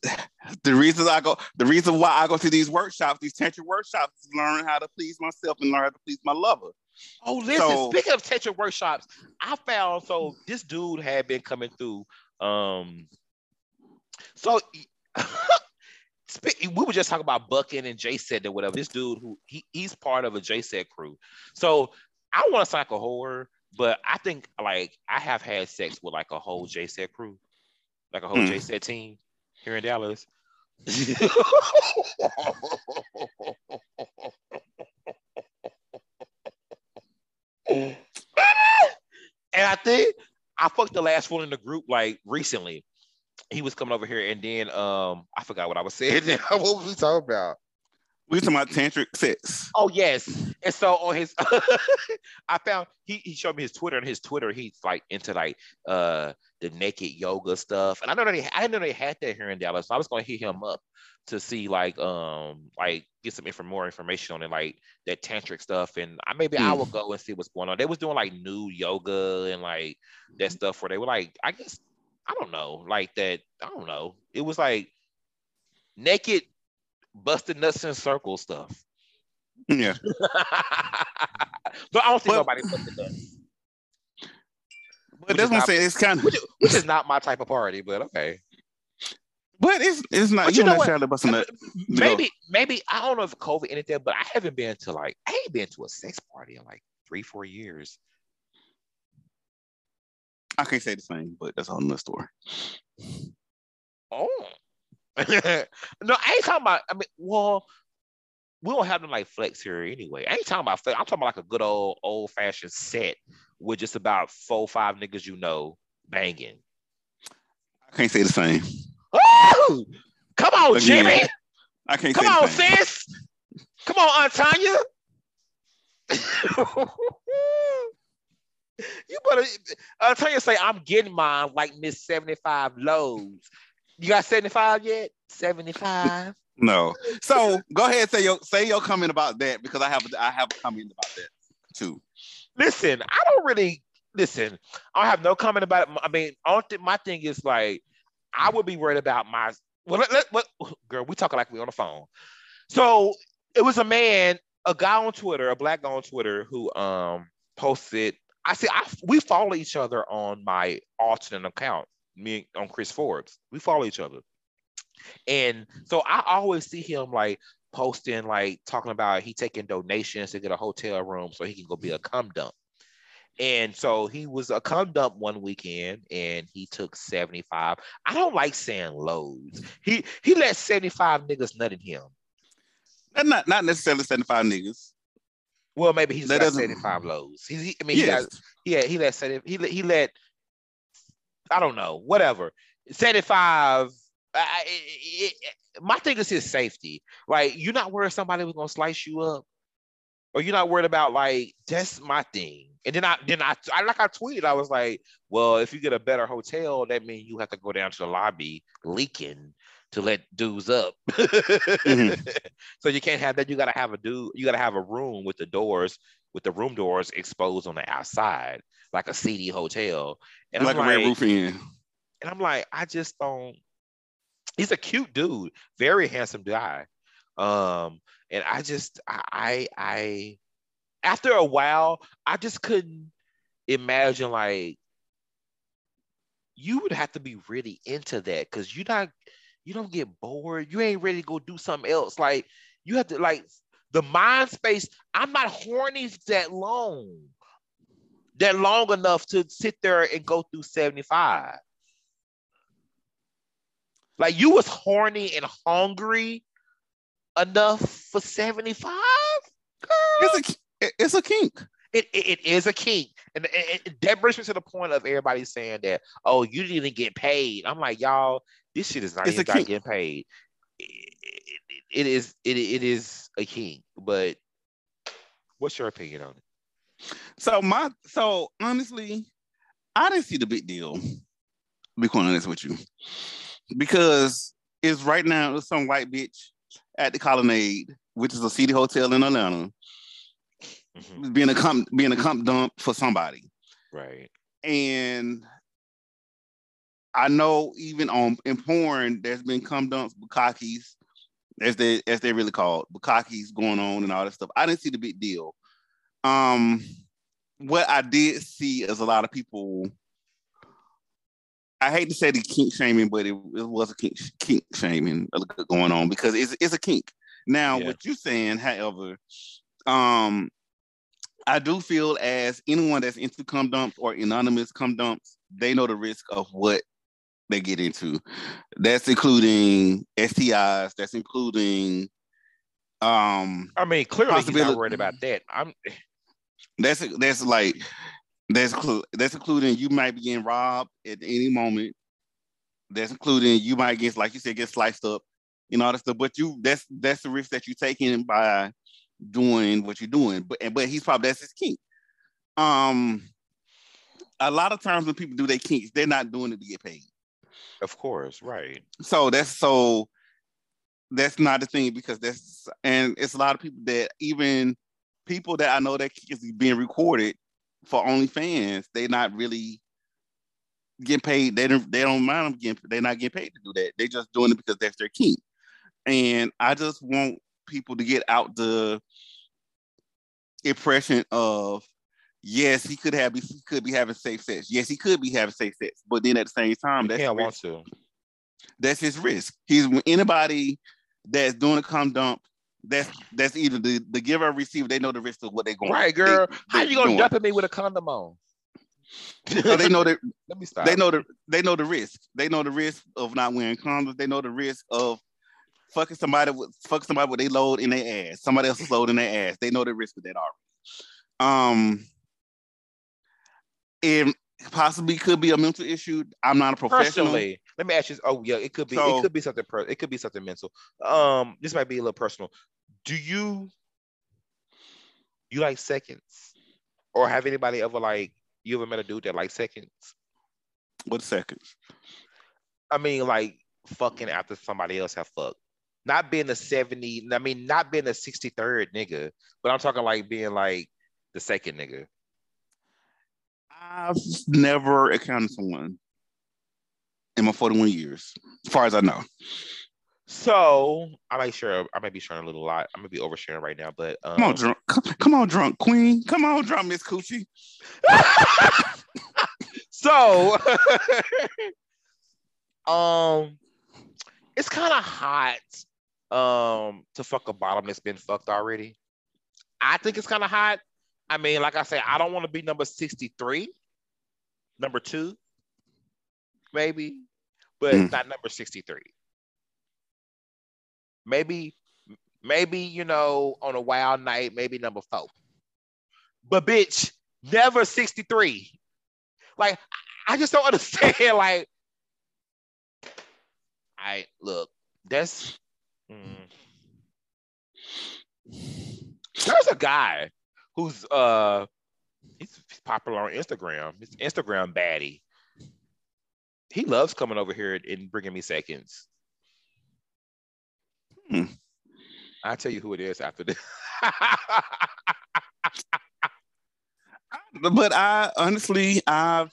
I, (sighs) the reason I go, the reason why I go to these workshops, these tantric workshops, is learn how to please myself and learn how to please my lover. Oh, listen. So, speaking of tantric workshops, I found so this dude had been coming through. Um, so (laughs) we were just talking about Bucking and J-Set or whatever. This dude who he, he's part of a J-Set crew. So I want to sound like a whore, but I think like I have had sex with like a whole J-Set crew, like a whole. J-Set team here in Dallas. (laughs) and I think I fucked the last one in the group like recently. He was coming over here, and then um I forgot what I was saying. (laughs) what was we talking about? We talking about tantric sex. Oh yes. And so on his (laughs) I found he, he showed me his Twitter and his Twitter, he's like into like uh the naked yoga stuff. And I know that he, I didn't know they had that here in Dallas. So I was gonna hit him up to see like um like get some inform- more information on it, like that tantric stuff. And I maybe mm. I will go and see what's going on. They was doing like new yoga and like that stuff where they were like, I guess I don't know, like that, I don't know. It was like naked busted nuts in circle stuff. Yeah. (laughs) but I don't see but, nobody busted nuts. But that's what I'm saying. It's kind of which, which, is not my type of party, but okay. But it's it's not. But you, you know necessarily busting nut. Maybe maybe I don't know if COVID ended there, but I haven't been to like I ain't been to a sex party in like three four years. I can't say the same, but that's another story. Oh, (laughs) no, I ain't talking about. I mean, well, we don't have them like flex here anyway. I ain't talking about flex. I'm talking about like a good old old fashioned set with just about four five niggas you know banging. I can't say the same. Woo! Come on, Again, Jimmy. I can't. Come on, sis. Come on, Aunt Tanya. (laughs) you better uh, Tanya say I'm getting mine like Miss 75 lows. You got 75 yet? 75. No. So go ahead, and say your say your comment about that because I have I have a comment about that too. Listen, I don't really listen. I have no comment about it. I mean, my thing is like I would be worried about my well. Let, let, let, girl, we talking like we on the phone. So it was a man, a guy on Twitter, a black guy on Twitter who um posted. I see. I we follow each other on my alternate account. Me on um, Chris Forbes. We follow each other. And so I always see him like posting, like talking about he taking donations to get a hotel room so he can go be a cum dump. And so he was a cum dump one weekend and he took 75. I don't like saying loads. He he let 75 niggas nut in him. Not not necessarily 75 niggas. Well, maybe he's got 75 loads. He, he, I mean, yes. he got, yeah, he let 70, he he let I don't know, whatever. 75 I, it, it, my thing is his safety. Like, you're not worried somebody was gonna slice you up, or you're not worried about like that's my thing. And then I then I, I like I tweeted, I was like, well, if you get a better hotel, that means you have to go down to the lobby leaking to let dudes up. mm-hmm. (laughs) So you can't have that. You gotta have a dude. You gotta have a room with the doors with the room doors exposed on the outside, like a seedy hotel. And like I'm a like, Red Roof Inn. And I'm like, I just don't he's a cute dude, very handsome guy. Um, and I just I I after a while, I just couldn't imagine like you would have to be really into that because you're not you don't get bored. You ain't ready to go do something else. Like you have to like the mind space. I'm not horny that long, that long enough to sit there and go through 75. Like you was horny and hungry enough for 75? Girl. It's a it's a kink. It, it, it is a kink. And it, it, that brings me to the point of everybody saying that, oh, you didn't even get paid. I'm like, y'all, this shit is not it's even getting paid. it is it, it is a king, but what's your opinion on it? So my so honestly, I didn't see the big deal. Be quite honest with you because it's right now it's some white bitch at the Colonnade, which is a city hotel in Atlanta, mm-hmm. being a comp being a comp dump for somebody. Right. And I know even on in porn, there's been cum dumps, bukakis, as they as they really called, bukakis going on and all that stuff. I didn't see the big deal. Um, what I did see is a lot of people I hate to say the kink shaming, but it, it was a kink, kink shaming going on because it's it's a kink. Now, yeah. what you're saying, however, um, I do feel as anyone that's into cum dumps or anonymous cum dumps, they know the risk of what they get into. That's including STIs. That's including. Um, I mean, clearly he's not worried about that. I'm. That's that's like that's that's including you might be getting robbed at any moment. That's including you might get, like you said, get sliced up, you know, all that stuff. But you that's that's the risk that you're taking by doing what you're doing. But but he's probably that's his kink. Um a lot of times when people do their kinks, they're not doing it to get paid. Of course, right. So that's so that's not the thing because that's and it's a lot of people that even people that I know that is being recorded for OnlyFans, they're not really getting paid. They don't they don't mind them getting they're not getting paid to do that. They're just doing it because that's their key. And I just want people to get out the impression of yes, he could have he could be having safe sex. Yes, he could be having safe sex, but then at the same time, that's want to. That's his risk. He's anybody that's doing a cum dump that's that's either the, the giver or receiver. They know the risk of what they're going. To do. Right, girl. They, How you gonna dump at me with a condom on? so (laughs) they know that. (laughs) Let me stop. They know the they know the risk. They know the risk of not wearing condoms. They know the risk of fucking somebody with fuck somebody with they load in their ass. Somebody else is load in their ass. They know the risk of that already. Um, it possibly could be a mental issue. I'm not a professional. Personally, let me ask you. Oh yeah, it could be. So, it could be something. Per, it could be something mental. Um, this might be a little personal. Do you you like seconds, or have anybody ever like you ever met a dude that like seconds? What seconds? I mean, like fucking after somebody else have fucked. Not being a 70, I mean, not being a 63rd nigga, but I'm talking like being like the second nigga. I've never encountered someone in my 41 years, as far as I know. So I might share. I might be sharing a little lot. I'm gonna be oversharing right now, but um, come on, drunk. Come, come on, drunk queen. Come on, drunk Miss Coochie. (laughs) so, (laughs) um, it's kind of hot um to fuck a bottom that's been fucked already. I think it's kind of hot. I mean, like I said, I don't want to be number 63, number two, maybe, but mm. not number 63 maybe maybe you know on a wild night maybe number four but bitch never 63 like i just don't (laughs) understand like i look that's mm. there's a guy who's uh he's popular on instagram he's instagram baddie he loves coming over here and bringing me seconds Hmm. I'll tell you who it is after this. but I honestly, I've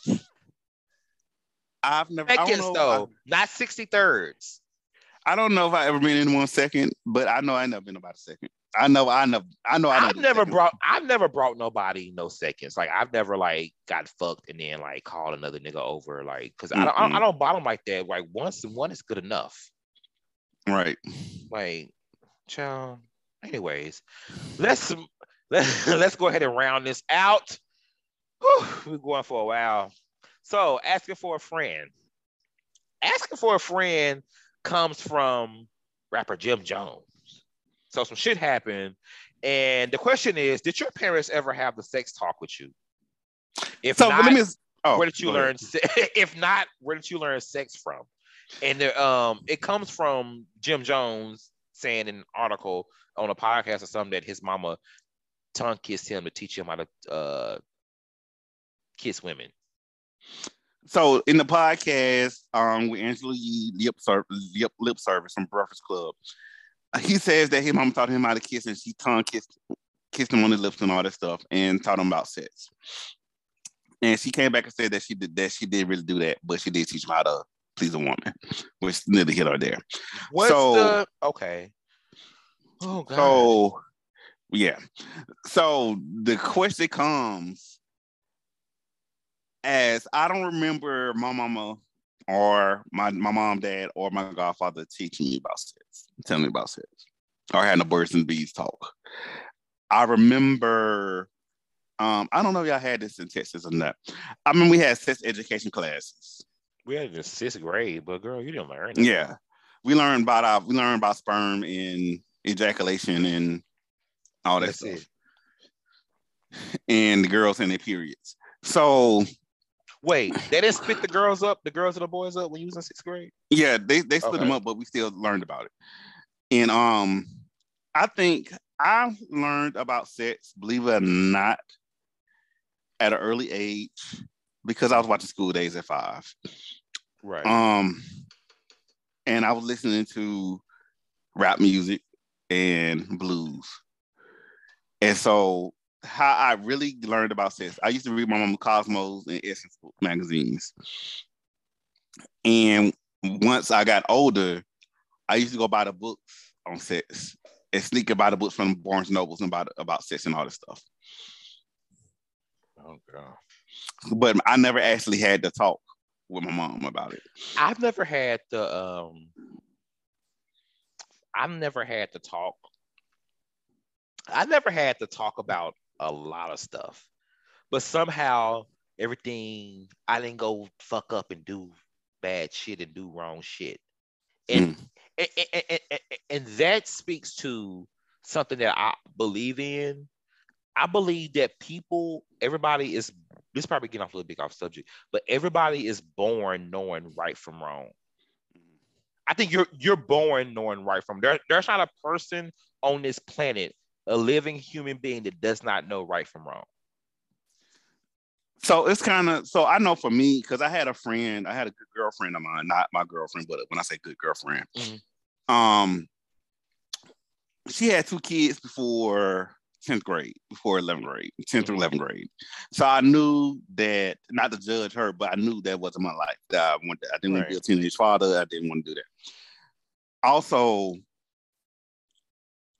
I've never seconds know, though, I, not sixty thirds. I don't know if I ever been in one second, but I know I never been about a second. I know I know I know I have never seconds. brought I've never brought nobody no seconds. Like I've never like got fucked and then like called another nigga over like because I don't I don't bottom like that. Like once one is good enough. Right. Like, child. Anyways, let's let's (laughs) let's go ahead and round this out. Whew, we're going for a while. So, asking for a friend. Asking for a friend comes from rapper Jim Jones. So some shit happened, and the question is: Did your parents ever have the sex talk with you? If so, not, me, oh, where did you learn? (laughs) if not, where did you learn sex from? and there, um, it comes from Jim Jones saying in an article on a podcast or something that his mama tongue kissed him to teach him how to uh, kiss women. So in the podcast, um, with Angela Yee, lip, lip, lip service from Breakfast Club, (laughs) he says that his mom taught him how to kiss and she tongue kissed kissed him on the lips and all that stuff and taught him about sex. And she came back and said that she did that she did really do that, but she did teach him how to please a woman, which neither here nor there. What's so, the okay? Oh God. So yeah. So the question comes as I don't remember my mama or my, my mom, dad, or my godfather teaching me about sex, telling me about sex, or having a birds and bees talk. I remember, um, I don't know if y'all had this in Texas or not. I mean, we had sex education classes we had it in sixth grade, but girl, you didn't learn. Yeah, we learned about our, we learned about sperm and ejaculation and all that That's stuff, it. and the girls and their periods. So, wait, they didn't split the girls up, the girls and the boys up when you was in sixth grade. Yeah, they they split okay. them up, but we still learned about it. And um, I think I learned about sex, believe it or not, at an early age because I was watching School Daze at five. Right. Um, and I was listening to rap music and blues. And so how I really learned about sex, I used to read my mama Cosmos and Essence magazines. And once I got older, I used to go buy the books on sex and sneak and buy the books from Barnes Nobles and about about sex and all this stuff. Oh god but I never actually had to talk with my mom about it. I've never had the um I've never had to talk. I never had to talk about a lot of stuff. But somehow everything I didn't go fuck up and do bad shit and do wrong shit. And mm. and, and, and, and that speaks to something that I believe in. I believe that people, everybody is this probably getting off a little bit off subject, but everybody is born knowing right from wrong. I think you're you're born knowing right from there. There's not a person on this planet, a living human being that does not know right from wrong. So it's kind of so I know for me because I had a friend, I had a good girlfriend of mine, not my girlfriend, but when I say good girlfriend, mm-hmm. um, she had two kids before 10th grade, before 11th grade, 10th or 11th mm-hmm. grade. So I knew that, not to judge her, but I knew that wasn't my life. That I, wanted, I didn't right. want to be a teenage father. I didn't want to do that. Also,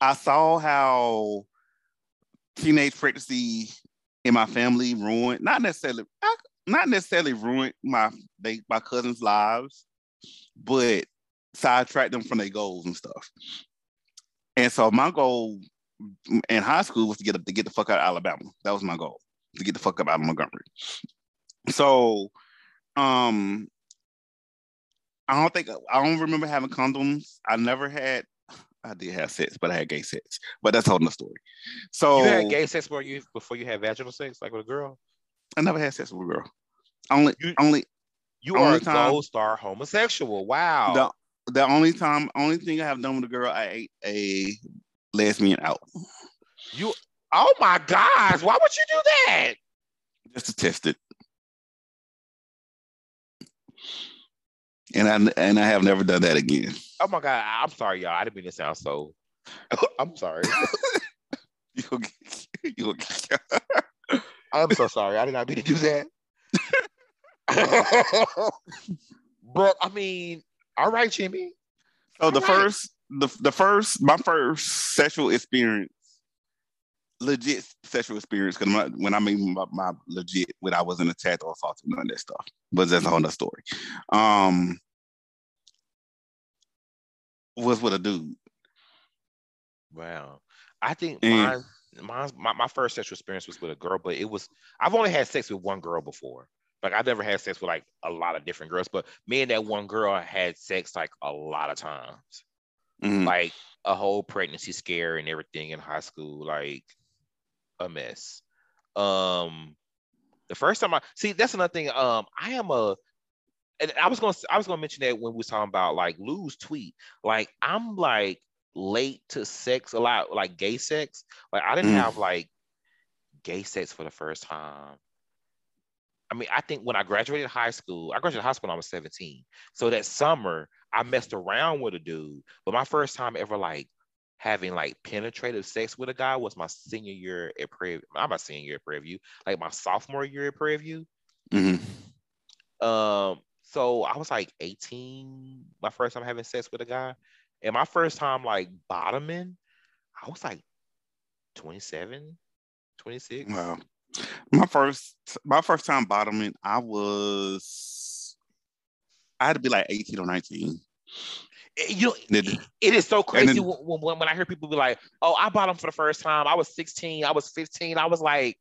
I saw how teenage pregnancy in my family ruined, not necessarily, not necessarily ruined my they my cousins' lives, but sidetracked them from their goals and stuff. And so my goal in high school was to get to get the fuck out of Alabama. That was my goal to get the fuck up out of Montgomery. So, um, I don't think I don't remember having condoms. I never had. I did have sex, but I had gay sex. But that's holding the story. So you had gay sex before you before you had vaginal sex, like with a girl. I never had sex with a girl. Only, you, only. You only are a time, gold star homosexual. Wow. The, the only time, only thing I have done with a girl, I ate a lesbian out. You oh my gosh, why would you do that? Just to test it. And I and I have never done that again. Oh my god, I'm sorry, y'all. I didn't mean to sound so. (laughs) I'm sorry. you you I'm so sorry. I did not mean to do that. (laughs) but I mean, all right, Jimmy. So all the right. first the the first my first sexual experience, legit sexual experience, because when I mean my, my, legit, when I wasn't attacked or assaulted, none of that stuff. But that's a whole nother story. Um, was with a dude. Wow, I think and, mine, my, my first sexual experience was with a girl, but it was I've only had sex with one girl before. Like I've never had sex with like a lot of different girls, but me and that one girl had sex like a lot of times mm-hmm. like a whole pregnancy scare and everything in high school, like a mess. Um, the first time I see that's another thing. Um, I am a and I was gonna I was gonna mention that when we was talking about like Lou's tweet. Like I'm like late to sex a lot, like gay sex. Like I didn't mm. have like gay sex for the first time. I mean, I think when I graduated high school, I graduated high school when I was 17. So that summer, I messed around with a dude, but my first time ever like having like penetrative sex with a guy was my senior year at Prairie. I'm my senior year at Prairie View, like my sophomore year at Prairie View. Mm-hmm. Um, so I was like 18, my first time having sex with a guy, and my first time like bottoming, I was like 27, 26. Wow. My first my first time bottoming, I was I had to be like 18 or 19. Eh, you know, it, it is so crazy then, when, when, when, I hear people be like, "Oh, I bought them for the first time. I was 16. I was 15. I was like,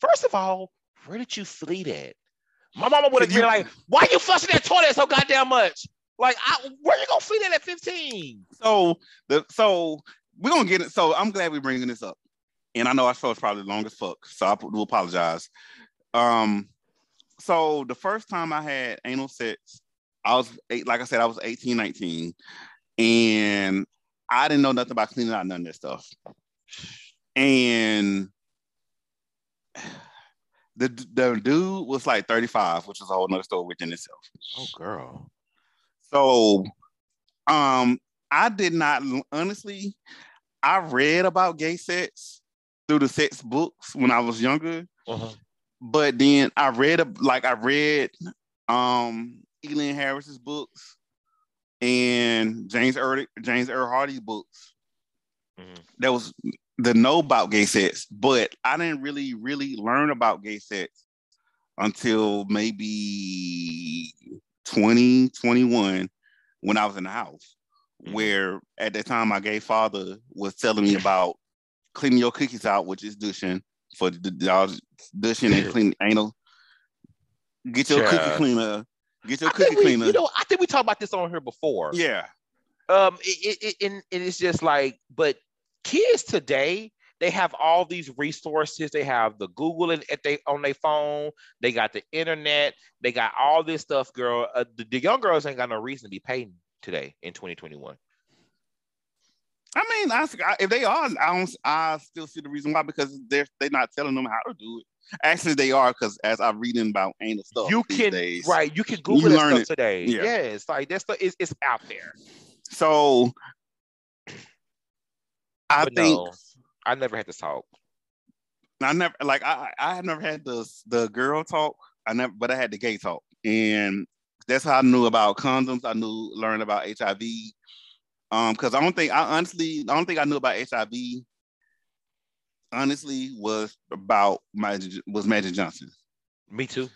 first of all, where did you flee that? My mama would have been like, "Why you flushing that toilet so goddamn much? Like, I, where you gonna flee that at 15?" So the so we're gonna get it. So I'm glad we're bringing this up, and I know our show is probably long as fuck, so I will apologize. Um, so the first time I had anal sex I was eight, like I said, I was 18, 19, and I didn't know nothing about cleaning out none of this stuff. And the the dude was like 35, which is a whole nother story within itself. Oh girl. So um I did not honestly, I read about gay sex through the sex books when I was younger. Uh-huh. But then I read like I read um Elin Harris's books and James Earl James Earl Hardy's books. Mm-hmm. That was the know about gay sex, but I didn't really really learn about gay sex until maybe 2021 when I was in the house. Mm-hmm. Where at that time my gay father was telling me about cleaning your cookies out, which is douching for the douching and clean anal. Get your yeah. cookie cleaner Get your cookie we, cleaner. You know, I think we talked about this on here before. Yeah. Um, it, it, it, it is just like, but kids today, they have all these resources. They have the Google at they on their phone. They got the internet. They got all this stuff, girl. Uh, the, the young girls ain't got no reason to be paying today in 2021. I mean, I, if they are, I don't. I still see the reason why because they're they're not telling them how to do it. Actually, they are because as I'm reading about anal stuff, you can days, right. You can Google you that stuff it. today. Yeah. Yes, like that stuff is it's out there. So I but think no, I never had to talk. I never like I I have never had the the girl talk. I never, but I had the gay talk, and that's how I knew about condoms. I knew learned about HIV. Um, because I don't think I honestly I don't think I knew about HIV. Honestly, was about my was Magic Johnson. Me too.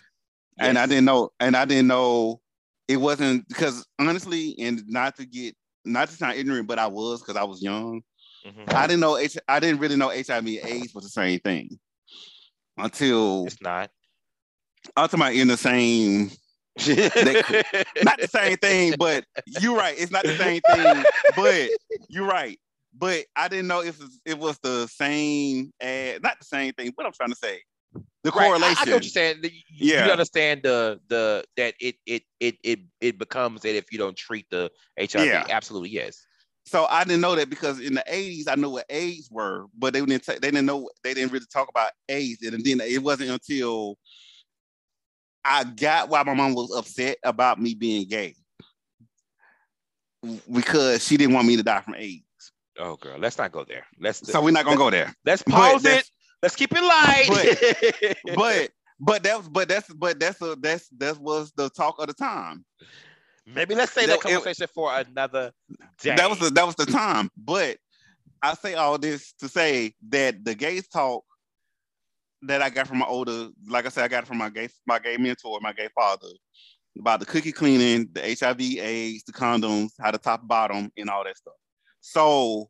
And. I didn't know, and I didn't know it wasn't because honestly, and not to get not to sound ignorant, but I was because I was young. Mm-hmm. I didn't know H- I didn't really know HIV AIDS was the same thing until it's not. Ultimately, in the same, (laughs) not the same thing, but you're right. It's not the same thing, but you're right. But I didn't know if it was the same, ad, not the same thing. What I'm trying to say, the right. correlation. I, I know what you're saying. You, yeah. you understand the the that it it it it it becomes that if you don't treat the HIV. Yeah. Absolutely, yes. So I didn't know that because in the 80s I knew what AIDS were, but they didn't they didn't know they didn't really talk about AIDS. And then it wasn't until I got why my mom was upset about me being gay. Because she didn't want me to die from AIDS. Oh girl, let's not go there. Let's so we're not gonna go there. Let's pause it. Let's keep it light. But, (laughs) but but that was but that's but that's a that's that was the talk of the time. Maybe let's say that, that conversation it, for another day. That was the, that was the time. But I say all this to say that the gays talk that I got from my older, like I said, I got it from my gay my gay mentor, my gay father, about the cookie cleaning, the HIV, AIDS, the condoms, how to top bottom, and all that stuff. So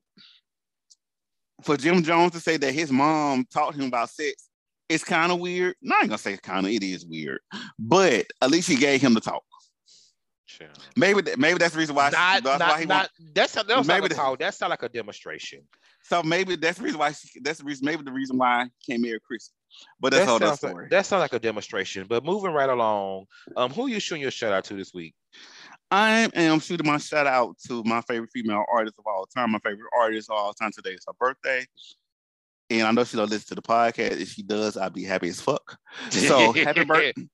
for Jim Jones to say that his mom taught him about sex, it's kind of weird. Not gonna say kind of, it is weird, but at least he gave him the talk. Maybe maybe that's the reason why. Not, that's not, why he not, that's that maybe like a call. That sound like a demonstration. So maybe that's the reason why. She, that's the reason. Maybe the reason why I came here, Chris. But that's that all that story. Like, that sounds like a demonstration. But moving right along, um, who you shooting your shout out to this week? I am shooting my shout out to my favorite female artist of all time. My favorite artist of all time today is her birthday. And I know she don't listen to the podcast. If she does, I'd be happy as fuck. So happy (laughs) birthday.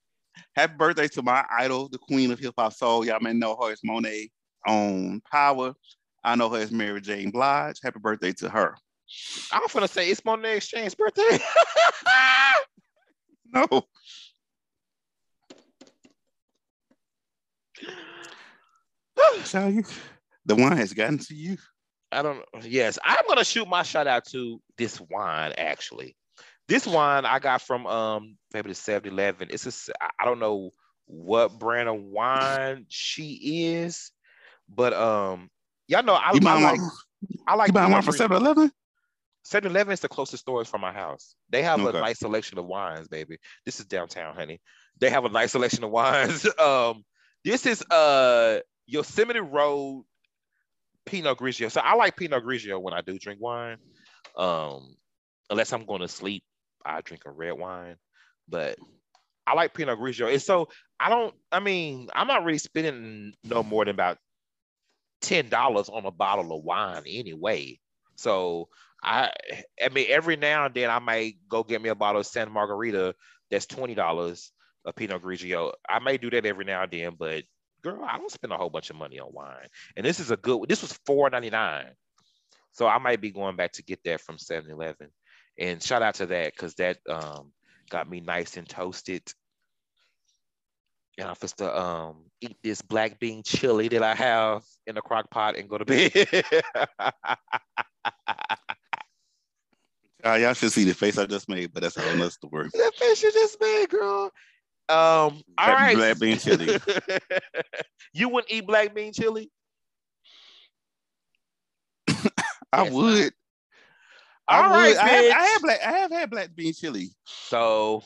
Happy birthday to my idol, the queen of hip hop soul. Y'all may know her as Monet on Power. I know her as Mary Jane Blige. Happy birthday to her. I'm gonna say it's Monet X Change's birthday. (laughs) no. (sighs) Shall you? The wine has gotten to you. I don't. Know. Yes, I'm gonna shoot my shout out to this wine actually. This wine I got from um maybe the 7-Eleven. It's a I don't know what brand of wine she is, but um y'all know I, you I like I like you buy one for 7-Eleven. 7-Eleven is the closest store from my house. They have okay. a nice selection of wines, baby. This is downtown, honey. They have a nice selection of wines. (laughs) um, this is uh Yosemite Road Pinot Grigio. So I like Pinot Grigio when I do drink wine. Um, unless I'm going to sleep I drink a red wine, but I like Pinot Grigio. And so I don't, I mean, I'm not really spending no more than about $10 on a bottle of wine anyway. So I, I mean, every now and then I might go get me a bottle of Santa Margherita that's $20 a Pinot Grigio. I may do that every now and then, but girl, I don't spend a whole bunch of money on wine. And this is a good, this was $4.99. So I might be going back to get that from 7 Eleven. And shout out to that because that um, got me nice and toasted. And I'm supposed to um, eat this black bean chili that I have in the crock pot and go to bed. (laughs) uh, y'all should see the face I just made, but that's a whole nother story. (laughs) that face you just made, girl. Um, all black, right. Black bean chili. (laughs) you wouldn't eat black bean chili? I would. All right, I have, I have, black. I have had black bean chili. So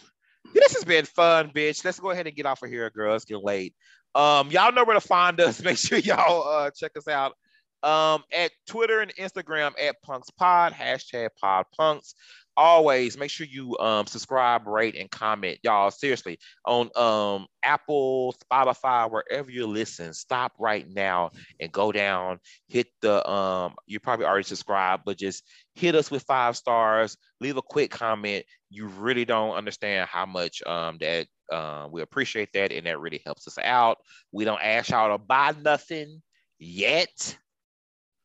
this has been fun, bitch. Let's go ahead and get off of here, girls. Get late. Um, y'all know where to find us. (laughs) Make sure y'all uh check us out. Um, at Twitter and Instagram at Punks Pod, hashtag Pod Punks always make sure you um, subscribe, rate, and comment, y'all. Seriously, on um, Apple, Spotify, wherever you listen, stop right now and go down. Hit the um, you probably already subscribed, but just hit us with five stars. Leave a quick comment. You really don't understand how much um, that um, we appreciate that, and that really helps us out. We don't ask y'all to buy nothing yet,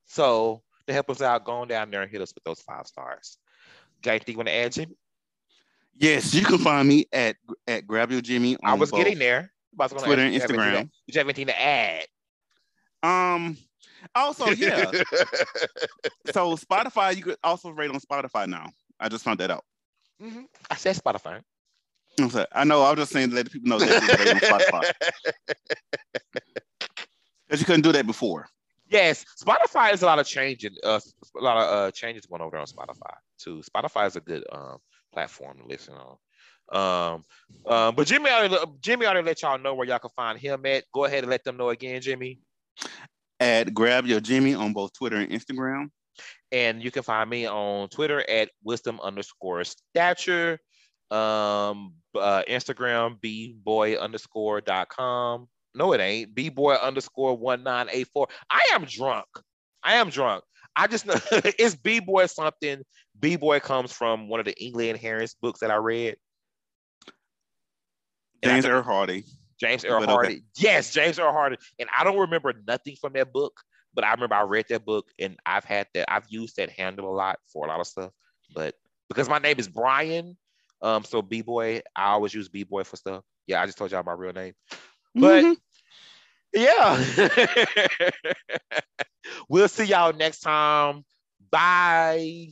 so to help us out, go on down there and hit us with those five stars. Got anything you want to add, Jimmy? Yes, you can find me at at Grab Your Jimmy. I was getting there. Was Twitter and Instagram. Do you have anything to add? Um. Also, yeah. (laughs) so Spotify, you could also rate on Spotify now. I just found that out. Mm-hmm. I said Spotify. I know. I'm just saying to let the people know that you rate on Spotify. (laughs) Because you couldn't do that before. Yes, Spotify is a lot of changing. Uh, a lot of uh, changes going over on Spotify too. Spotify is a good um platform to listen on. Um, um, but Jimmy already Jimmy already let y'all know where y'all can find him at. Go ahead and let them know again, Jimmy. At Grab Your Jimmy on both Twitter and Instagram. And you can find me on Twitter at wisdom underscore stature. Um, uh, Instagram b boy underscore dot com. No, it ain't. B boy underscore one nine eight four. I am drunk. I am drunk. I just know (laughs) it's B boy something. B boy comes from one of the England Harris books that I read. James Earl Hardy. James Earl Hardy. Okay. Yes, James Earl Hardy. And I don't remember nothing from that book, but I remember I read that book and I've had that. I've used that handle a lot for a lot of stuff. But because my name is Brian, um, so B boy, I always use B boy for stuff. Yeah, I just told y'all my real name. But mm-hmm. yeah, (laughs) we'll see y'all next time. Bye.